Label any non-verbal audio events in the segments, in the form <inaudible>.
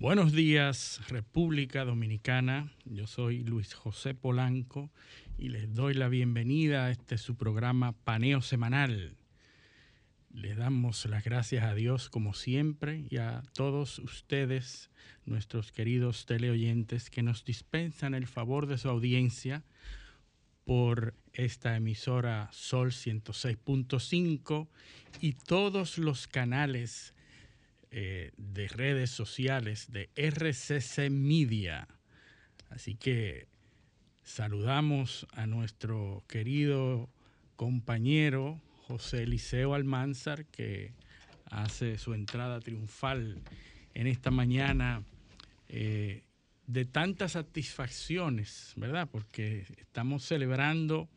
Buenos días, República Dominicana. Yo soy Luis José Polanco y les doy la bienvenida a este su programa Paneo Semanal. Les damos las gracias a Dios como siempre y a todos ustedes, nuestros queridos teleoyentes, que nos dispensan el favor de su audiencia por esta emisora Sol 106.5 y todos los canales eh, de redes sociales de RCC Media. Así que saludamos a nuestro querido compañero José Eliseo Almanzar, que hace su entrada triunfal en esta mañana eh, de tantas satisfacciones, ¿verdad? Porque estamos celebrando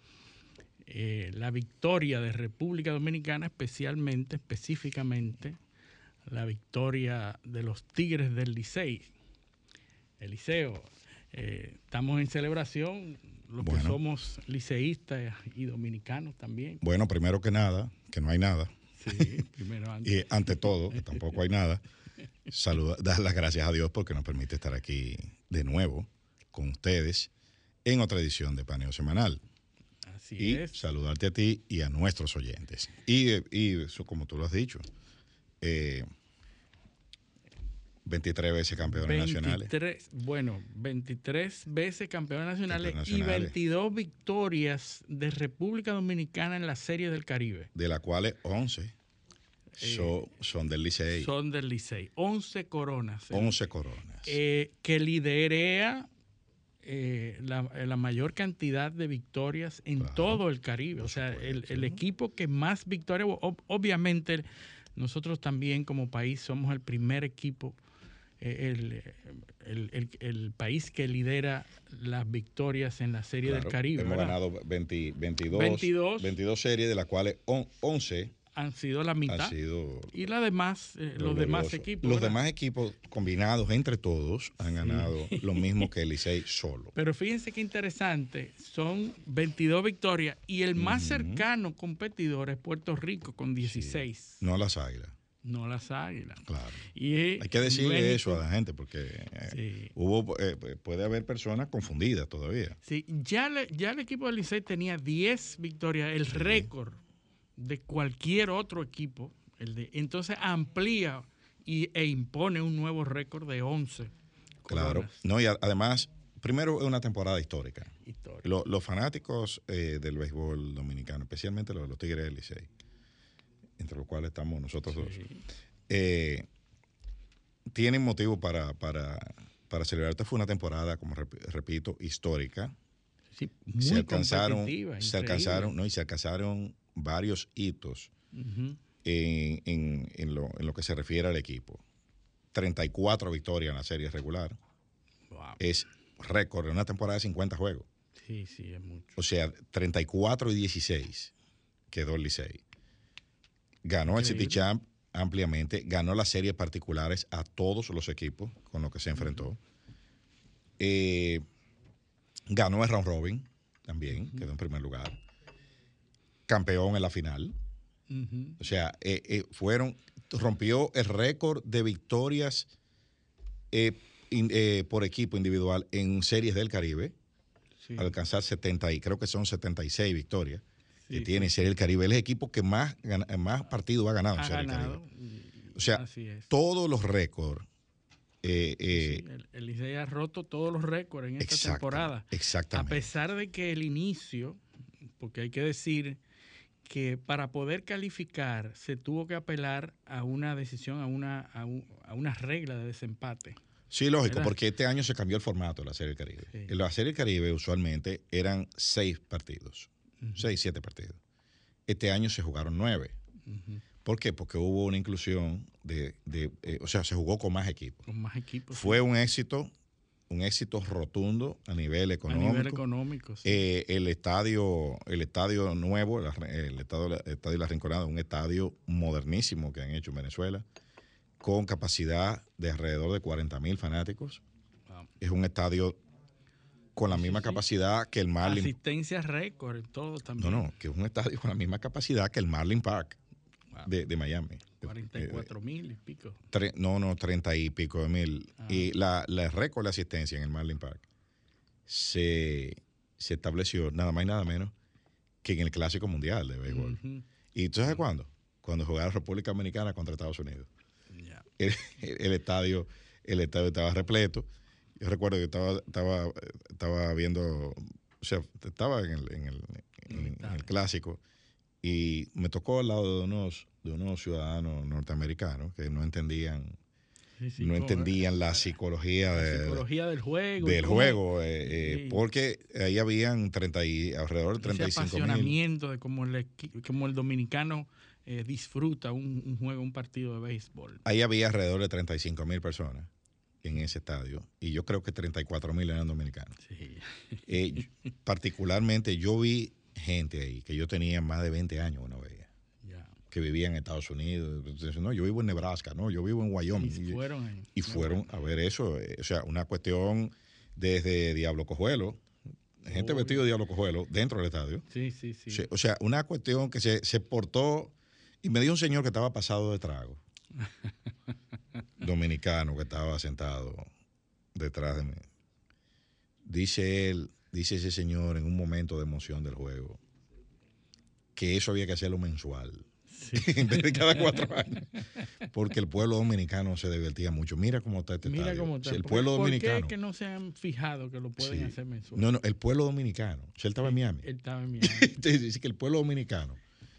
eh, la victoria de República Dominicana, especialmente, específicamente, la victoria de los Tigres del Licey. Eliseo, eh, estamos en celebración, los que somos liceístas y dominicanos también. Bueno, primero que nada, que no hay nada. Sí, primero <laughs> antes. y ante todo, que tampoco hay nada, saludar, <laughs> dar las gracias a Dios porque nos permite estar aquí de nuevo con ustedes en otra edición de Paneo Semanal. Así y es. saludarte a ti y a nuestros oyentes. Y, y eso, como tú lo has dicho, 23 eh, veces campeones nacionales. Bueno, 23 veces campeones nacionales, y 22 victorias de República Dominicana en la Serie del Caribe. De las cuales 11 eh, son, del Licey. Son del Licey. 11 coronas. 11 coronas. Eh, que liderea la, mayor cantidad de victorias en todo el Caribe. O sea, el, equipo que más victorias, obviamente nosotros también como país somos el primer equipo, eh, el, país que lidera las victorias en la Serie del Caribe. Hemos ganado 22, 22, 22 series, de las cuales 11 han sido la mitad. y la demás, eh, los, demás equipos. Los demás equipos combinados entre todos han ganado <laughs> lo mismo que el Licey solo. Pero fíjense qué interesante, son 22 victorias y el más cercano competidor es Puerto Rico con 16. No las águilas. No las águilas. Claro. Y Hay que decirle eso a la gente porque eh, hubo eh, puede haber personas confundidas todavía. Sí, ya, ya el equipo del Licey tenía 10 victorias, el récord de cualquier otro equipo. El de, entonces amplía y, e impone un nuevo récord de 11. Claro, no, y además, primero es una temporada histórica. los fanáticos eh, del béisbol dominicano, especialmente los, los Tigres del Licey, entre los cuales estamos nosotros dos, eh, tienen motivo para, para, para celebrar. Esta fue una temporada, como repito, histórica. Sí, muy se alcanzaron, se alcanzaron, no, y se alcanzaron varios hitos en, lo, que se refiere al equipo. 34 victorias en la serie regular. Es récord en una temporada de 50 juegos. Sí, sí, es mucho. O sea, 34 y 16 quedó el Licey. Ganó el City Champ ampliamente, ganó las series particulares a todos los equipos con los que se enfrentó. Eh, ganó el round robin también, quedó en primer lugar. Campeón en la final. O sea, eh, eh, fueron, rompió el récord de victorias eh, por equipo individual en series del Caribe, al alcanzar 70 y creo que son 76 victorias que tiene Serie del Caribe. el equipo que más, más partidos ha ganado en Serie del Caribe. O sea, todos los récords el, el ha roto todos los récords en esta temporada. Exactamente. A pesar de que el inicio, porque hay que decir que para poder calificar se tuvo que apelar a una decisión, a una, a, una regla de desempate. Sí, lógico, porque este año se cambió el formato de la Serie del Caribe. En la Serie del Caribe usualmente eran seis partidos, seis, siete partidos. Este año se jugaron nueve. ¿Por qué? Porque hubo una inclusión de, de eh, o sea, se jugó con más equipos. Con más equipos. Fue un éxito un éxito rotundo a nivel económico. A nivel económico, sí. Eh, el estadio, el estadio nuevo, el estadio, el estadio La Rinconada, un estadio modernísimo que han hecho en Venezuela, con capacidad de alrededor de 40 mil fanáticos. Es un estadio con la misma capacidad que el Marlin. Asistencia récord, todo también. No, no, que es un estadio con la misma capacidad que el Marlin Park de, Miami. 44 mil y pico. no, no, 30 y pico de mil. Ah. Y la, la récord de asistencia en el Marlin Park se, estableció nada más y nada menos que en el Clásico Mundial de béisbol. ¿Y tú sabes cuándo? Cuando jugaba República Dominicana contra Estados Unidos. <laughs> El, estadio, el estadio estaba repleto. Yo recuerdo que estaba, estaba, estaba viendo, o sea, estaba en el, en el, en el clásico y me tocó al lado de unos, de unos ciudadanos norteamericanos que no entendían no entendían la psicología, de, psicología del juego. Del juego, eh, eh, porque ahí habían 30 y, alrededor de 35 Ese apasionamiento de cómo el, como el dominicano eh, disfruta un, juego, un partido de béisbol. Ahí había alrededor de 35 mil personas en ese estadio y yo creo que 34 mil eran dominicanos. particularmente yo vi gente ahí que yo tenía más de 20 años no veía. Que vivía en Estados Unidos. no, yo vivo en Nebraska, no, yo vivo en Wyoming. Y fueron, y fueron a ver eso. Eh, o sea, una cuestión desde Diablo Cojuelo, gente vestida de Diablo Cojuelo dentro del estadio. Sí, sí, sí. O sea, una cuestión que se, se portó. Y me dijo un señor que estaba pasado de trago. <laughs> <laughs> dominicano que estaba sentado detrás de mí. Dice él, dice ese señor en un momento de emoción del juego, que eso había que hacerlo mensual. <laughs> en vez de cada cuatro años. Porque el pueblo dominicano se divertía mucho. Mira cómo está este Mira cómo está. El pueblo dominicano. ¿Por qué que no se han fijado que lo pueden hacer mensual? No, no, el pueblo dominicano. él estaba en Miami. Él estaba en <laughs> Miami. Dice que el pueblo dominicano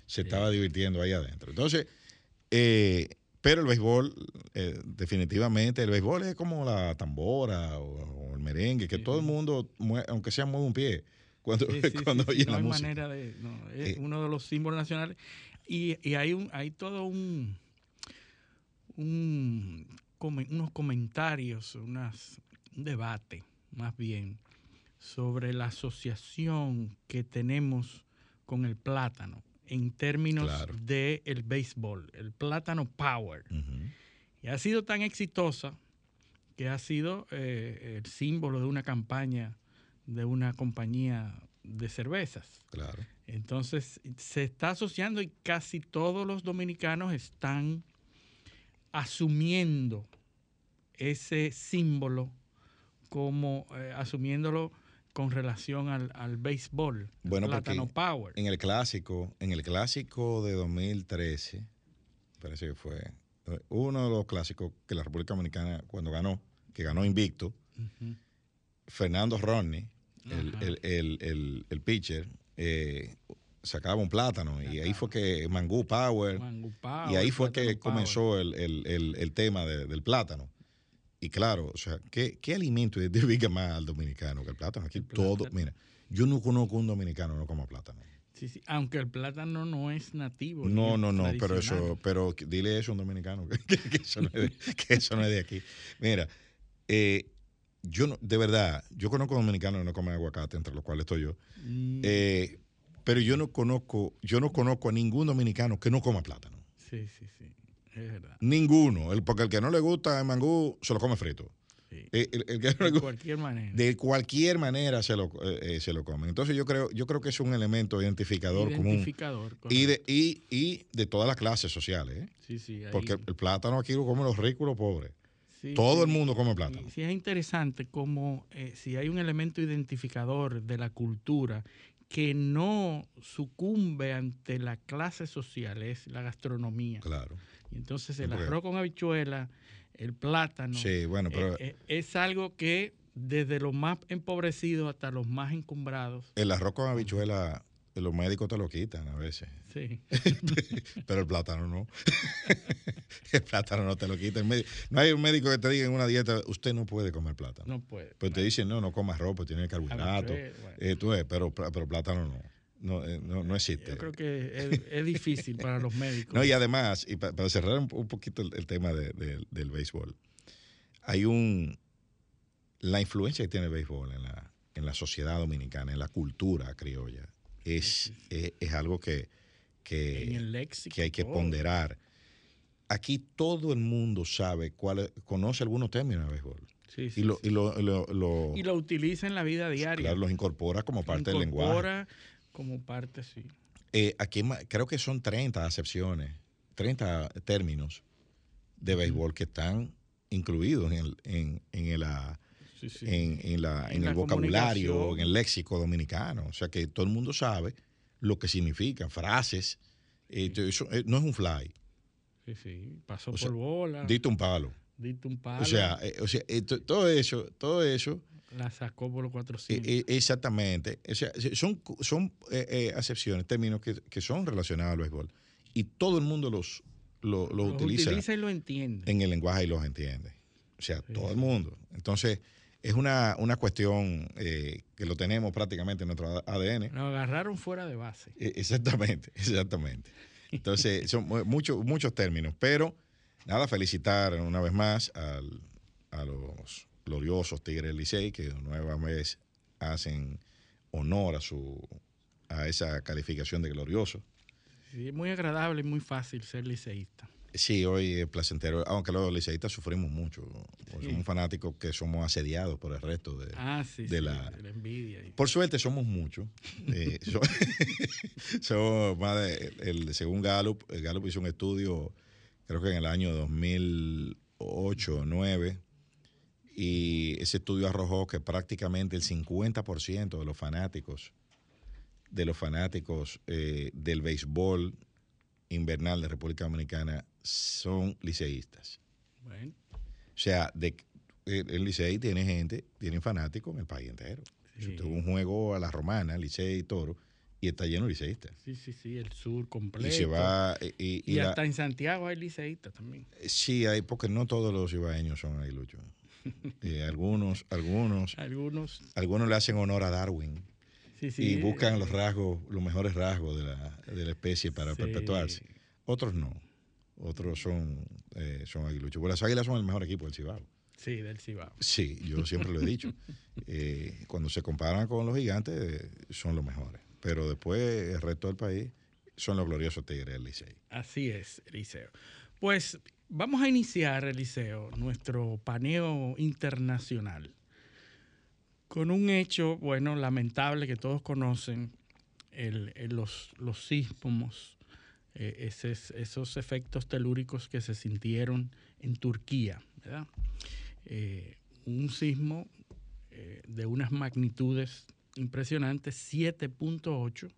se estaba divirtiendo ahí adentro. Entonces, eh, pero el béisbol, eh, definitivamente, el béisbol es como la tambora o, el merengue, que todo el mundo, aunque sea mueve un pie, cuando, <laughs> cuando oye la música. Manera de, es eh, uno de los símbolos nacionales. Y, y hay, un, hay todo un, un unos comentarios, unas, un debate más bien sobre la asociación que tenemos con el plátano en términos del el béisbol, el plátano power. Y ha sido tan exitosa que ha sido eh, el símbolo de una campaña de una compañía de cervezas. Claro. Entonces se está asociando y casi todos los dominicanos están asumiendo ese símbolo como eh, asumiéndolo con relación al, al béisbol, bueno, Plátano Power. En el clásico, en el clásico de 2013, parece que fue uno de los clásicos que la República Dominicana cuando ganó, que ganó invicto, Fernando Rodney, el, el, el, pitcher, eh, sacaba un plátano y ahí fue que Mangú Power, y ahí fue que comenzó el, tema del plátano. Y claro, o sea, ¿qué, qué alimento identifica más al dominicano que el plátano? Aquí todo, mira, yo no conozco un dominicano que no coma plátano. Sí, sí, aunque el plátano no es nativo. No, no, no, pero eso, pero dile eso a un dominicano, <laughs> que, eso, no es de, aquí. Mira, eh, yo no, de verdad, yo conozco dominicanos que no comen aguacate, entre los cuales estoy yo. Mm. Eh, pero yo no conozco, yo no conozco a ningún dominicano que no coma plátano. Sí, sí, sí. Ninguno. El, porque el que no le gusta el mangú se lo come frito. Eh, de cualquier manera. De cualquier manera se lo, eh, eh, se lo comen. Entonces yo creo, yo creo que es un elemento identificador, identificador común. Y de, y, y de todas las clases sociales. Sí, sí, Porque el plátano aquí lo comen los ricos los pobres. Todo el mundo come plátano. Sí, es interesante como si hay un elemento identificador de la cultura que no sucumbe ante la clase social, es la gastronomía. Claro. Entonces el arroz con habichuela, el plátano, sí, bueno, pero, eh, eh, es algo que desde los más empobrecidos hasta los más encumbrados. El arroz con habichuela, los médicos te lo quitan a veces. Sí. <laughs> pero el plátano no. <laughs> el plátano no te lo quita. No hay un médico que te diga en una dieta, usted no puede comer plátano. No puede. Pero te dicen, no, no comas arroz, pues tiene carbohidrato. Eh, tú pero, pero plátano no. Eh, no, no, existe. Yo creo que es, difícil para los médicos. No, y además, y para, cerrar un, poquito el, tema del béisbol, hay un. La influencia que tiene el béisbol en la, en la sociedad dominicana, en la cultura criolla, es, es, algo que, que, que hay que ponderar. Aquí todo el mundo sabe, cuál, conoce algunos términos de béisbol. Sí, sí, y, lo, y, lo, y, lo, utiliza en la vida diaria. Claro, los incorpora como parte del lenguaje. Como parte, sí. Eh, aquí creo que son 30 acepciones 30 términos de béisbol que están incluidos en el, en, en el, ah, En, en, la, en, el vocabulario, en el léxico dominicano. O sea que todo el mundo sabe lo que significan, frases. Eh, eso, eh, no es un fly. Sí, sí, pasó por bola. Diste un palo. Diste un palo. O sea, eh, o sea todo eso, todo eso. La sacó por los 400. exactamente. O sea, son, son acepciones, términos que, que, son relacionados al béisbol. Y todo el mundo los, lo, lo utiliza, utiliza, y lo entiende. En el lenguaje y los entiende. O sea, todo el mundo. Entonces, es una, una cuestión eh, que lo tenemos prácticamente en nuestro ADN. Nos agarraron fuera de base. E, exactamente, <laughs> exactamente. Entonces, son muchos, muchos términos. Pero, nada, felicitar una vez más al, a los gloriosos Tigres Licey que nueva vez hacen honor a, su, a esa calificación de glorioso. Sí, es muy agradable y muy fácil ser liceísta. Sí, hoy es placentero, aunque los liceístas sufrimos mucho. Somos fanáticos que somos asediados por el resto de, ah, sí, de, la, envidia. Por suerte somos muchos. eh, <laughs> <laughs> somos más de, el, según Gallup, el Gallup hizo un estudio, creo que en el año 2008 o 2009, y ese estudio arrojó que prácticamente el 50% de los fanáticos de los fanáticos eh, del béisbol invernal de República Dominicana son liceístas. Bueno. O sea, de, el, Licey tiene gente, tiene fanáticos en el país entero. Sí. tuvo un juego a la romana, Licey y Toro, y está lleno de liceístas. Sí, sí, sí, el sur completo. Y se va. Y, hasta en Santiago hay liceístas también. Sí, hay, porque no todos los ibaeños son aguiluchos. algunos, algunos. Algunos. Algunos le hacen honor a Darwin. Y buscan los rasgos, los mejores rasgos de la, de la especie para perpetuarse. Otros no. Otros son, eh, son aguiluchos. Pues las águilas son el mejor equipo del Cibao. Sí, del Cibao. Sí, yo siempre lo he dicho. <laughs> Eh, cuando se comparan con los gigantes, son los mejores. Pero después, el resto del país son los gloriosos tigres del Liceo. Así es, Eliseo. Pues vamos a iniciar, Eliseo, nuestro paneo internacional con un hecho, bueno, lamentable que todos conocen, los, los sismos, eh, esos efectos telúricos que se sintieron en Turquía. Eh, un sismo eh, de unas magnitudes impresionantes, 7.8,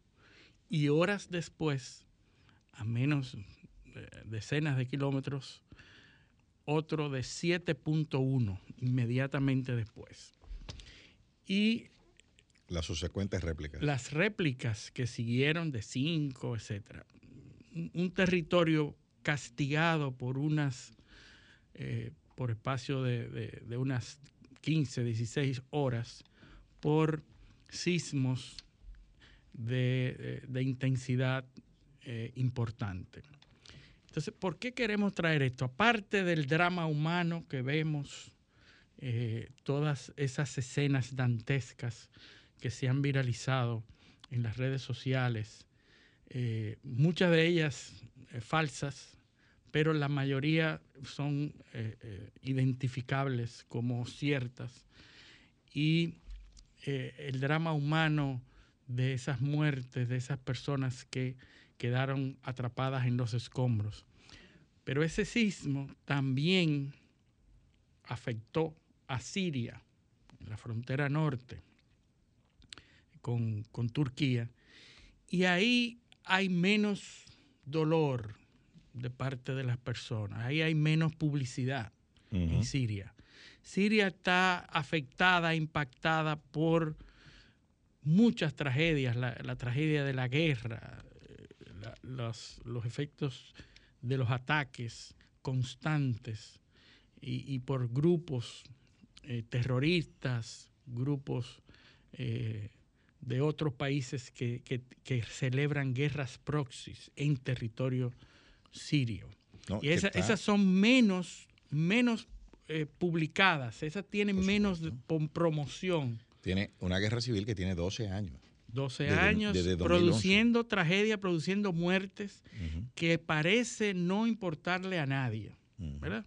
y horas después, a menos decenas de kilómetros, otro de 7.1 inmediatamente después. Y las subsecuentes réplicas. Las réplicas que siguieron de cinco, etcétera. Un territorio castigado por unas, eh, por espacio de, unas 15, 16 horas, por sismos de, intensidad eh, importante. Entonces, ¿por qué queremos traer esto? Aparte del drama humano que vemos eh, todas esas escenas dantescas que se han viralizado en las redes sociales, eh, muchas de ellas eh, falsas, pero la mayoría son identificables como ciertas. Y el drama humano de esas muertes, de esas personas que quedaron atrapadas en los escombros. Pero ese sismo también afectó a Siria, en la frontera norte, con, Turquía, y ahí hay menos dolor de parte de las personas, ahí hay menos publicidad en Siria. Siria está afectada, impactada por muchas tragedias, la, tragedia de la guerra, los, efectos de los ataques constantes y por grupos eh, terroristas, grupos eh, de otros países que, celebran guerras proxies en territorio sirio. y esas son menos, menos eh, publicadas, esas tienen menos promoción. Tiene una guerra civil que tiene 12 años. 12 años produciendo tragedia, produciendo muertes que parece no importarle a nadie. ¿verdad?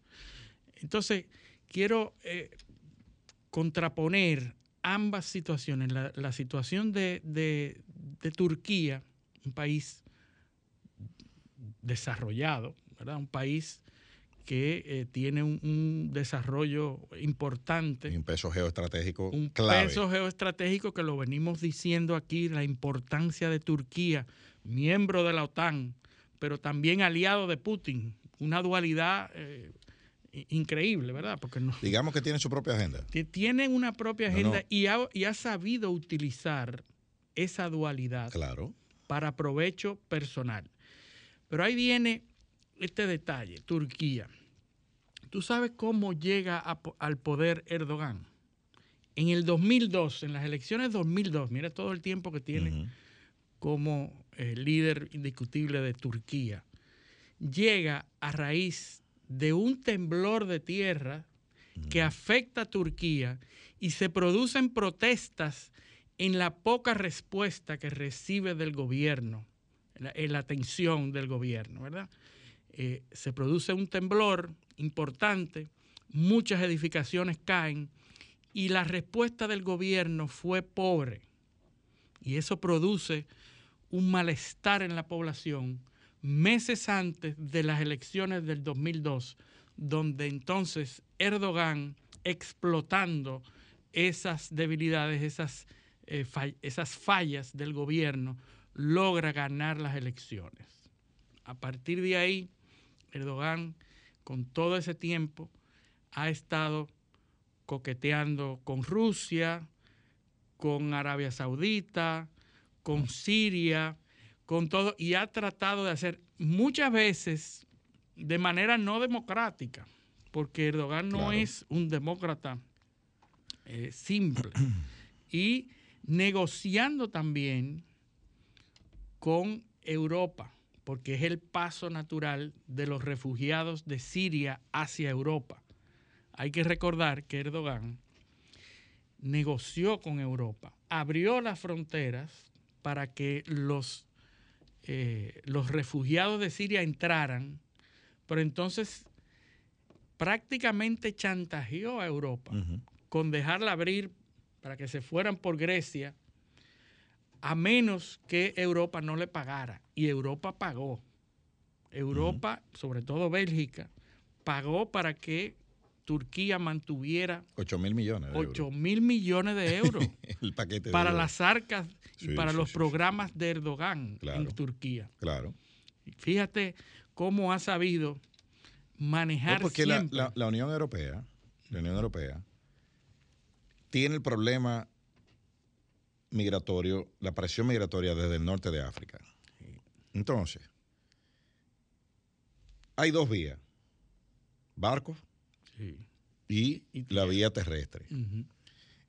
Entonces, quiero contraponer ambas situaciones, la, situación de, Turquía, un país desarrollado, ¿verdad? Un país que eh, tiene un, desarrollo importante. Y un peso geoestratégico un peso geoestratégico que lo venimos diciendo aquí, la importancia de Turquía, miembro de la OTAN, pero también aliado de Putin. Una dualidad eh, increíble, ¿verdad? Porque no, Digamos que tiene su propia agenda. Tiene una propia agenda Y, ha, y ha sabido utilizar esa dualidad claro. para provecho personal. Pero ahí viene este detalle, Turquía. ¿Tú sabes cómo llega al poder Erdogan? En el 2002, en las elecciones 2002, mira todo el tiempo que tiene como eh, líder indiscutible de Turquía, llega a raíz de un temblor de tierra que afecta a Turquía y se producen protestas en la poca respuesta que recibe del gobierno, en la, atención del gobierno, ¿verdad? Eh, se produce un temblor importante, muchas edificaciones caen y la respuesta del gobierno fue pobre. Y eso produce un malestar en la población meses antes de las elecciones del 2002, donde entonces Erdogan, explotando esas debilidades, esas, eh, esas fallas del gobierno, logra ganar las elecciones. A partir de ahí, Erdogan, con todo ese tiempo, ha estado coqueteando con Rusia, con Arabia Saudita, con Siria, con todo, y ha tratado de hacer muchas veces de manera no democrática, porque Erdogan no es un demócrata eh, simple, <clears throat> y negociando también con Europa porque es el paso natural de los refugiados de Siria hacia Europa. Hay que recordar que Erdogan negoció con Europa, abrió las fronteras para que los, eh, los refugiados de Siria entraran, pero entonces prácticamente chantajeó a Europa con dejarla abrir para que se fueran por Grecia a menos que Europa no le pagara. Y Europa pagó. Europa, sobre todo Bélgica, pagó para que Turquía mantuviera 8 mil millones de 8 mil millones de euros <laughs> El paquete para las arcas y para los programas de Erdogan en Turquía. Claro. Fíjate cómo ha sabido manejar porque La, la Unión Europea, la Unión Europea tiene el problema migratorio, la presión migratoria desde el norte de África. Entonces, hay dos vías, barcos y, la vía terrestre.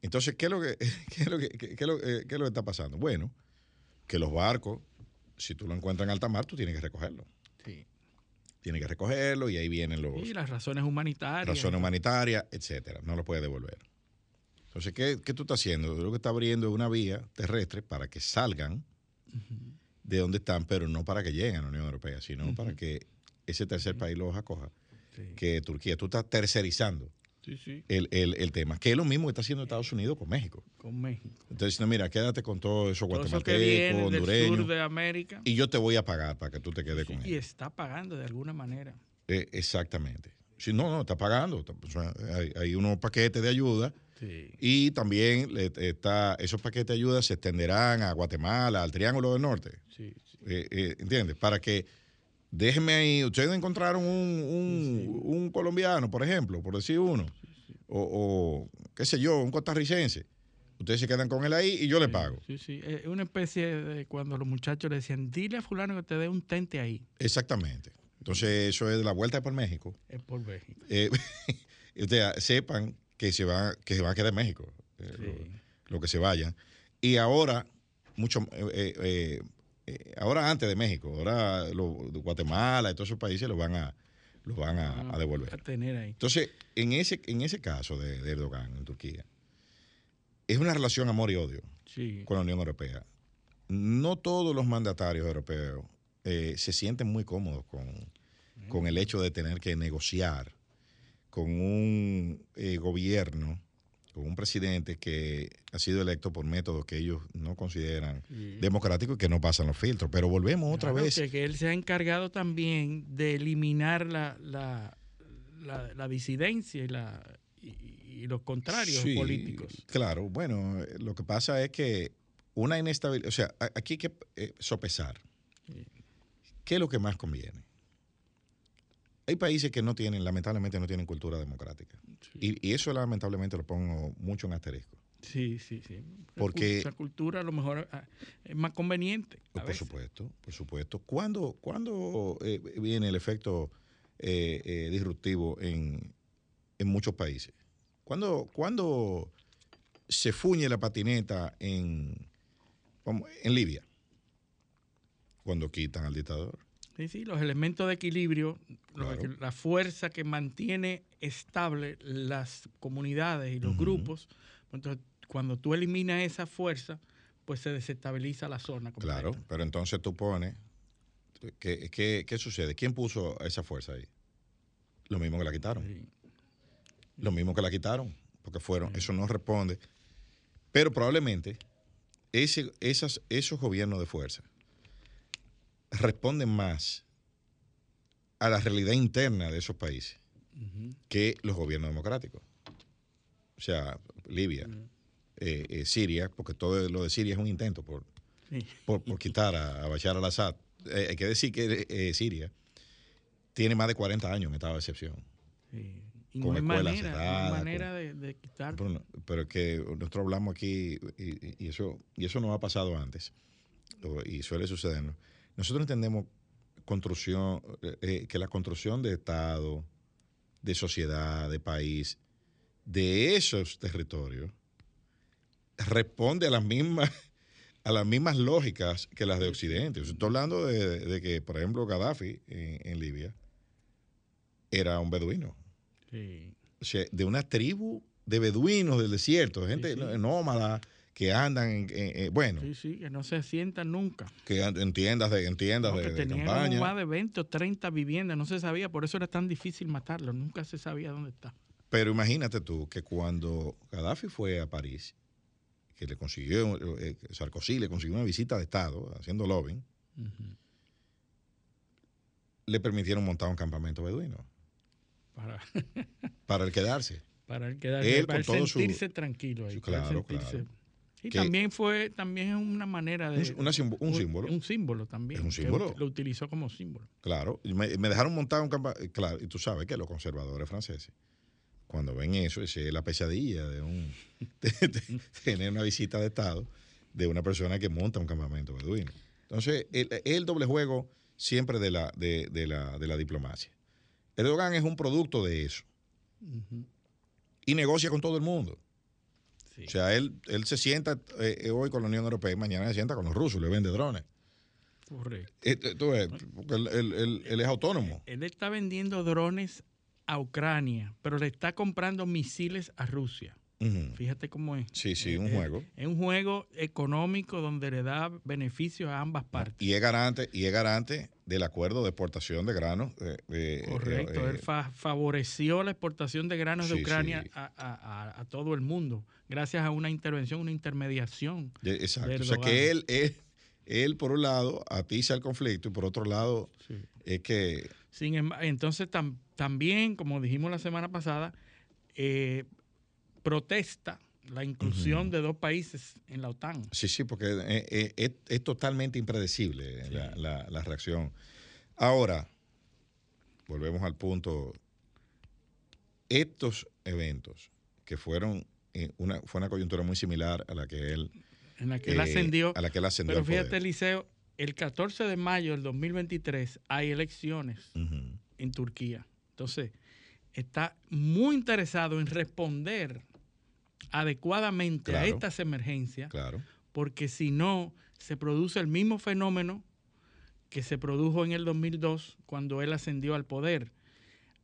Entonces, ¿qué es, lo que, <laughs> qué, es lo que, qué, es lo, eh, qué es lo que está pasando? Bueno, que los barcos, si tú lo encuentras en alta mar, tú tienes que recogerlo. Sí. Tienes que recogerlo y ahí vienen los... Y las razones humanitarias. Razones humanitarias, etcétera. No lo puedes devolver. Entonces, ¿qué, tú estás haciendo? Lo que está abriendo es una vía terrestre para que salgan de donde están, pero no para que lleguen a la Unión Europea, sino para que ese tercer país los acoja, que Turquía. Tú estás tercerizando El, tema, que es lo mismo que está haciendo Estados Unidos con México. Con México. Entonces, mira, quédate con todo eso guatemalteco, hondureño. sur de América. Y yo te voy a pagar para que tú te quedes con él. Y está pagando de alguna manera. Eh, exactamente. Si no, no, está pagando. hay, hay unos paquetes de ayuda y también está, esos paquetes de ayuda se extenderán a Guatemala, al Triángulo del Norte. Sí, eh, eh, ¿Entiendes? Para que déjenme ahí, ustedes encontraron un, un, colombiano, por ejemplo, por decir uno, o, qué sé yo, un costarricense. Ustedes se quedan con él ahí y yo le pago. Sí, sí. Es una especie de cuando los muchachos le decían, dile a fulano que te dé un tente ahí. Exactamente. Entonces, eso es de la vuelta por México. Es por México. Eh, <laughs> ustedes sepan que se va, que se va a quedar en México, eh, lo, que se vaya. Y ahora, mucho, eh, eh, ahora antes de México, ahora Guatemala y todos esos países los van a, los van a, devolver. Entonces, en ese, en ese caso de, Erdogan en Turquía, es una relación amor y odio con la Unión Europea. No todos los mandatarios europeos se sienten muy cómodos con, con el hecho de tener que negociar con un eh, gobierno, con un presidente que ha sido electo por métodos que ellos no consideran democráticos y que no pasan los filtros. Pero volvemos otra vez. Que, él se ha encargado también de eliminar la, la, disidencia y, la, y, los contrarios políticos. Claro, bueno, lo que pasa es que una inestabilidad, o sea, aquí hay que eh, sopesar. ¿Qué es lo que más conviene? Hay países que no tienen, lamentablemente no tienen cultura democrática. Y, eso lamentablemente lo pongo mucho en asterisco. Sí, sí, sí. Porque esa cultura a lo mejor ah, es más conveniente. por supuesto, por supuesto. ¿Cuándo, eh, viene el efecto eh, eh, disruptivo en, muchos países? ¿Cuándo, ¿Cuándo se fuñe la patineta en, en Libia? Cuando quitan al dictador. Sí, sí, los elementos de equilibrio, la fuerza que mantiene estable las comunidades y los grupos. Entonces, cuando tú eliminas esa fuerza, pues se desestabiliza la zona. Claro, pero entonces tú pones, ¿qué, qué, sucede? ¿Quién puso esa fuerza ahí? Lo mismo que la quitaron. Lo mismo que la quitaron, porque fueron, eso no responde. Pero probablemente ese, esas, esos gobiernos de fuerza responden más a la realidad interna de esos países que los gobiernos democráticos. O sea, Libia, eh, eh, Siria, porque todo lo de Siria es un intento por, por, quitar a, Bashar al-Assad. Eh, hay que decir que Siria tiene más de 40 años en estado de excepción. Y con no hay manera, manera de, de quitar. Pero, es que nosotros hablamos aquí, y, eso, y eso no ha pasado antes, y suele sucedernos. Nosotros entendemos construcción, eh, eh, que la construcción de Estado, de sociedad, de país, de esos territorios, responde a las mismas, <laughs> a las mismas lógicas que las de Occidente. Estoy hablando de, que, por ejemplo, Gaddafi en, Libia era un beduino. O sea, de una tribu de beduinos del desierto, gente nómada que andan en, eh, bueno. Sí, sí, que no se sientan nunca. Que en tiendas de, en tiendas de, tenían más de 20 o 30 viviendas, no se sabía, por eso era tan difícil matarlo, nunca se sabía dónde está. Pero imagínate tú que cuando Gaddafi fue a París, que le consiguió, eh, Sarkozy le consiguió una visita de Estado, haciendo lobbying, le permitieron montar un campamento beduino. Para, para el quedarse. <laughs> Para el quedarse, para sentirse tranquilo ahí. Claro, claro. Y también fue también una manera de... un símbolo. Un símbolo también. Es un símbolo. Lo utilizó como símbolo. Claro. me, dejaron montar un campo... Claro, y tú sabes que los conservadores franceses, cuando ven eso, es la pesadilla de, un, <laughs> tener una visita de Estado de una persona que monta un campamento beduino. Entonces, el, el doble juego siempre de la, de, la, de la diplomacia. Erdogan es un producto de eso. Y negocia con todo el mundo. O sea, él, él se sienta eh, eh, hoy con la Unión Europea y mañana se sienta con los rusos, le vende drones. Correcto. Eh, tú ves, porque él, es autónomo. Él está vendiendo drones a Ucrania, pero le está comprando misiles a Rusia. Fíjate cómo es. Sí, sí, un juego. Es un juego económico donde le da beneficios a ambas partes. Y es garante, y es garante del acuerdo de exportación de granos. Correcto, él favoreció la exportación de granos de Ucrania A, todo el mundo, gracias a una intervención, una intermediación. Exacto. O sea que él, él, él, por un lado, atiza el conflicto y por otro lado, es que. Sin entonces, también, como dijimos la semana pasada, eh, protesta la inclusión de dos países en la OTAN. Sí, sí, porque eh, eh, es, totalmente impredecible la, reacción. Ahora, volvemos al punto, estos eventos que fueron eh, una, fue una coyuntura muy similar a la que él... En la que él ascendió. A la que él ascendió. Pero fíjate, Eliseo, el 14 de mayo del 2023 hay elecciones en Turquía. Entonces, está muy interesado en responder adecuadamente a estas emergencias, porque si no, se produce el mismo fenómeno que se produjo en el 2002 cuando él ascendió al poder.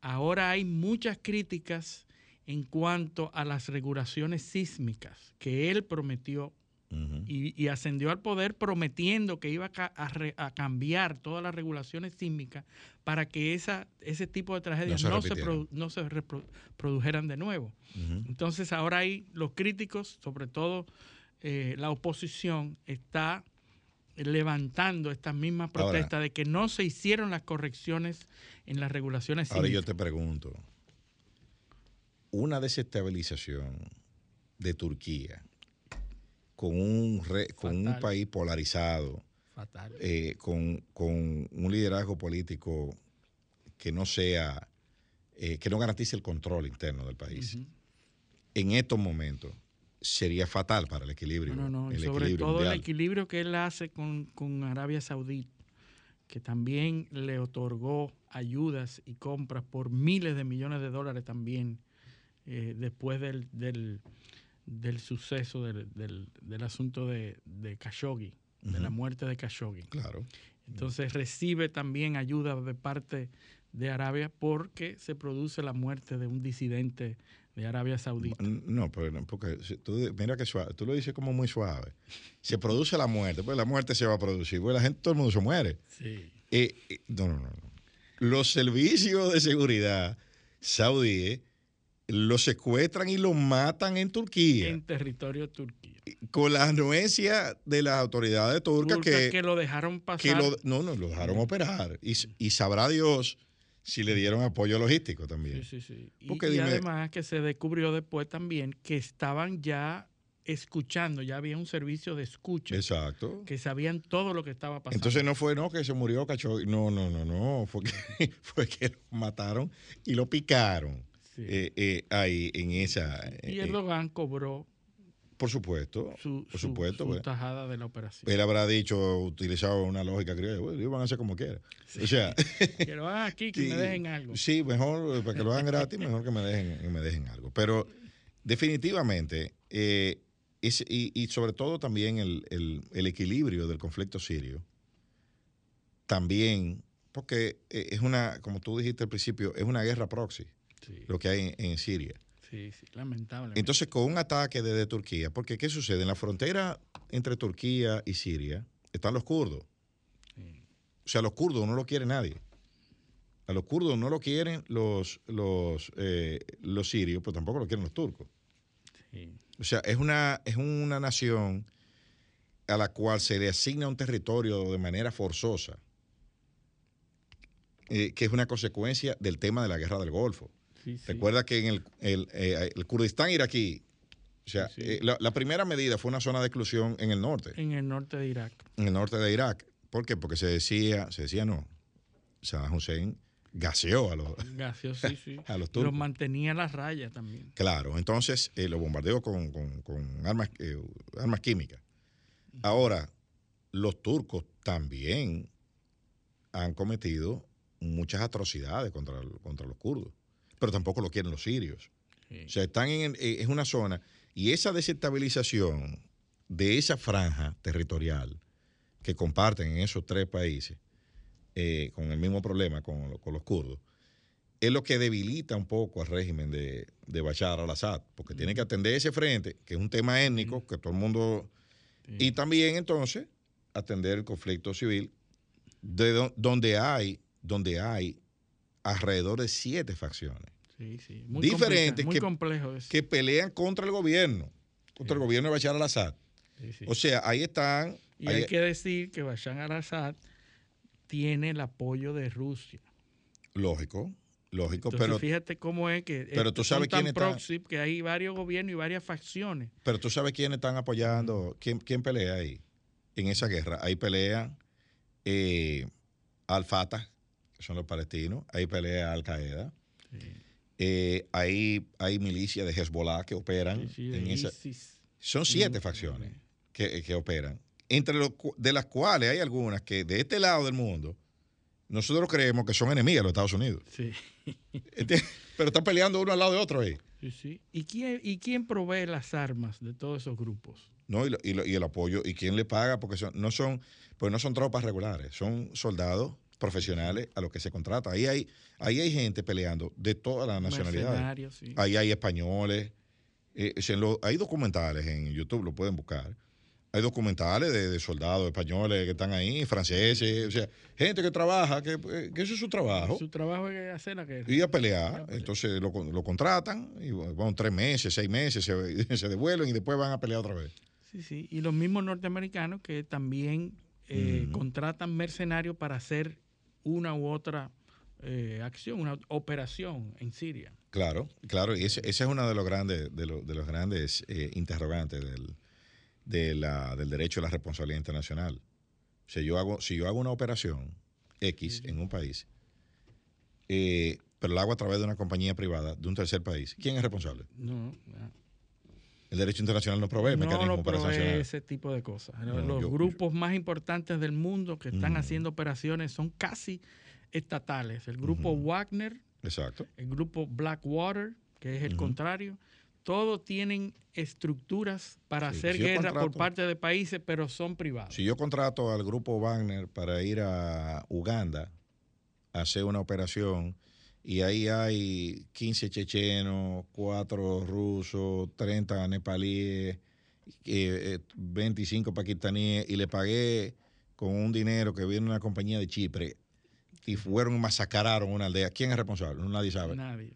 Ahora hay muchas críticas en cuanto a las regulaciones sísmicas que él prometió y, ascendió al poder prometiendo que iba a, cambiar todas las regulaciones sísmicas para que esa, ese tipo de tragedias no se, no se, reprodujeran de nuevo. Entonces ahora hay los críticos, sobre todo eh, la oposición, está levantando estas mismas protestas de que no se hicieron las correcciones en las regulaciones sísmicas. Ahora yo te pregunto, una desestabilización de Turquía con un, con un país polarizado, eh, con, un liderazgo político que no sea, eh, que no garantice el control interno del país. En estos momentos sería fatal para el equilibrio. No, no, y sobre todo el equilibrio que él hace con, Arabia Saudita, que también le otorgó ayudas y compras por miles de millones de dólares también eh, después del, del suceso del, del, asunto de, de Khashoggi, de la muerte de Khashoggi. Claro. Entonces recibe también ayuda de parte de Arabia porque se produce la muerte de un disidente de Arabia Saudita. No, pero porque tú, mira que suave, tú lo dices como muy suave. Se produce la muerte, pues la muerte se va a producir, pues la gente, todo el mundo se muere. Sí. Eh, eh, no, no, no. Los servicios de seguridad saudíes lo secuestran y lo matan en Turquía. En territorio turquía. Con la anuencia de las autoridades turcas que, que lo dejaron pasar. no, no, lo dejaron operar. Y, y, sabrá Dios si le dieron apoyo logístico también. Sí, sí, sí. y, además que se descubrió después también que estaban ya escuchando, ya había un servicio de escucha. Exacto. Que sabían todo lo que estaba pasando. Entonces no fue, no, que se murió cacho. No, no, no, no. Fue que, <laughs> fue que lo mataron y lo picaron. Eh, eh, ahí en esa. Y eh, Erdogan cobró. Por supuesto, su, por supuesto. Su, pues. tajada de la operación. Él habrá dicho, utilizado una lógica criolla, bueno, ellos van a hacer como quieran. O sea, <laughs> que lo hagan aquí, que <laughs> me dejen algo. Sí, mejor, para que lo hagan gratis, mejor que me dejen, me dejen algo. Pero definitivamente, y, y, sobre todo también el, el, el, equilibrio del conflicto sirio, también, porque es una, como tú dijiste al principio, es una guerra proxy lo que hay en, Siria. Sí, sí, lamentable. Entonces, con un ataque desde Turquía, porque ¿qué sucede? En la frontera entre Turquía y Siria están los kurdos. O sea, los kurdos no lo quiere nadie. A los kurdos no lo quieren los, los, eh, los sirios, pero tampoco lo quieren los turcos. O sea, es una, es una nación a la cual se le asigna un territorio de manera forzosa, eh, que es una consecuencia del tema de la guerra del Golfo. Recuerda que en el, eh, el, Kurdistán iraquí, o sea, eh, la, primera medida fue una zona de exclusión en el norte. En el norte de Irak. En el norte de Irak. ¿Por qué? Porque se decía, se decía no. Saddam Hussein gaseó a los, <laughs> <laughs> a los turcos. Los mantenía a la raya también. Claro, entonces eh, los bombardeó con, armas, armas químicas. Ahora, los turcos también han cometido muchas atrocidades contra, contra los kurdos pero tampoco lo quieren los sirios. O sea, están en, eh, es una zona y esa desestabilización de esa franja territorial que comparten en esos tres países eh, con el mismo problema con, los kurdos, es lo que debilita un poco al régimen de, de Bashar al-Assad, porque tiene que atender ese frente, que es un tema étnico, que todo el mundo... Y también entonces atender el conflicto civil, de donde hay, donde hay alrededor de siete facciones. diferentes muy que, que pelean contra el gobierno, contra el gobierno de Bashar al-Assad. o sea, ahí están. Y hay que decir que Bashar al-Assad tiene el apoyo de Rusia. Lógico, lógico, Entonces, pero fíjate cómo es que pero tú sabes quién que hay varios gobiernos y varias facciones. Pero tú sabes quiénes están apoyando, quién, quién pelea ahí en esa guerra. Ahí pelea eh, Al-Fatah, son los palestinos, ahí pelea Al Qaeda. Eh, ahí hay milicias de Hezbollah que operan en esa. Son siete facciones que, operan, entre de las cuales hay algunas que de este lado del mundo nosotros creemos que son enemigas de los Estados Unidos. Pero están peleando uno al lado de otro ahí. ¿Y quién, ¿Y quién provee las armas de todos esos grupos? No, y, y, el apoyo, ¿y quién le paga? Porque son, no son, pues no son tropas regulares, son soldados profesionales a los que se contrata. Ahí hay, ahí hay gente peleando de todas las nacionalidades. Ahí hay españoles. Eh, hay documentales en YouTube, lo pueden buscar, Hay documentales de, soldados españoles que están ahí, franceses, o sea, gente que trabaja, que, que eso es su trabajo. Su trabajo es hacer la guerra. Y a pelear. Entonces lo, lo, contratan, y van tres meses, seis meses, se, <laughs> se, devuelven y después van a pelear otra vez. Sí, sí. Y los mismos norteamericanos que también eh, contratan mercenarios para hacer una u otra eh, acción, una operación en Siria. Claro, claro, y ese, es uno de los grandes, de, de los grandes eh, interrogantes del, de la, del derecho a la responsabilidad internacional. Si yo hago, si yo hago una operación X en un país, eh, pero la hago a través de una compañía privada de un tercer país, ¿quién es responsable? No, El derecho internacional no provee mecanismos para sancionar. ese tipo de cosas. Los grupos más importantes del mundo que están haciendo operaciones son casi estatales. El grupo Wagner, Exacto. el grupo Blackwater, que es el contrario, todos tienen estructuras para hacer guerra por parte de países, pero son privados. Si yo contrato al grupo Wagner para ir a Uganda a hacer una operación y ahí hay 15 chechenos, 4 rusos, 30 nepalíes, 25 eh, pakistaníes y le pagué con un dinero que viene de una compañía de Chipre y fueron y masacraron una aldea. ¿Quién es responsable? Nadie sabe. Nadie.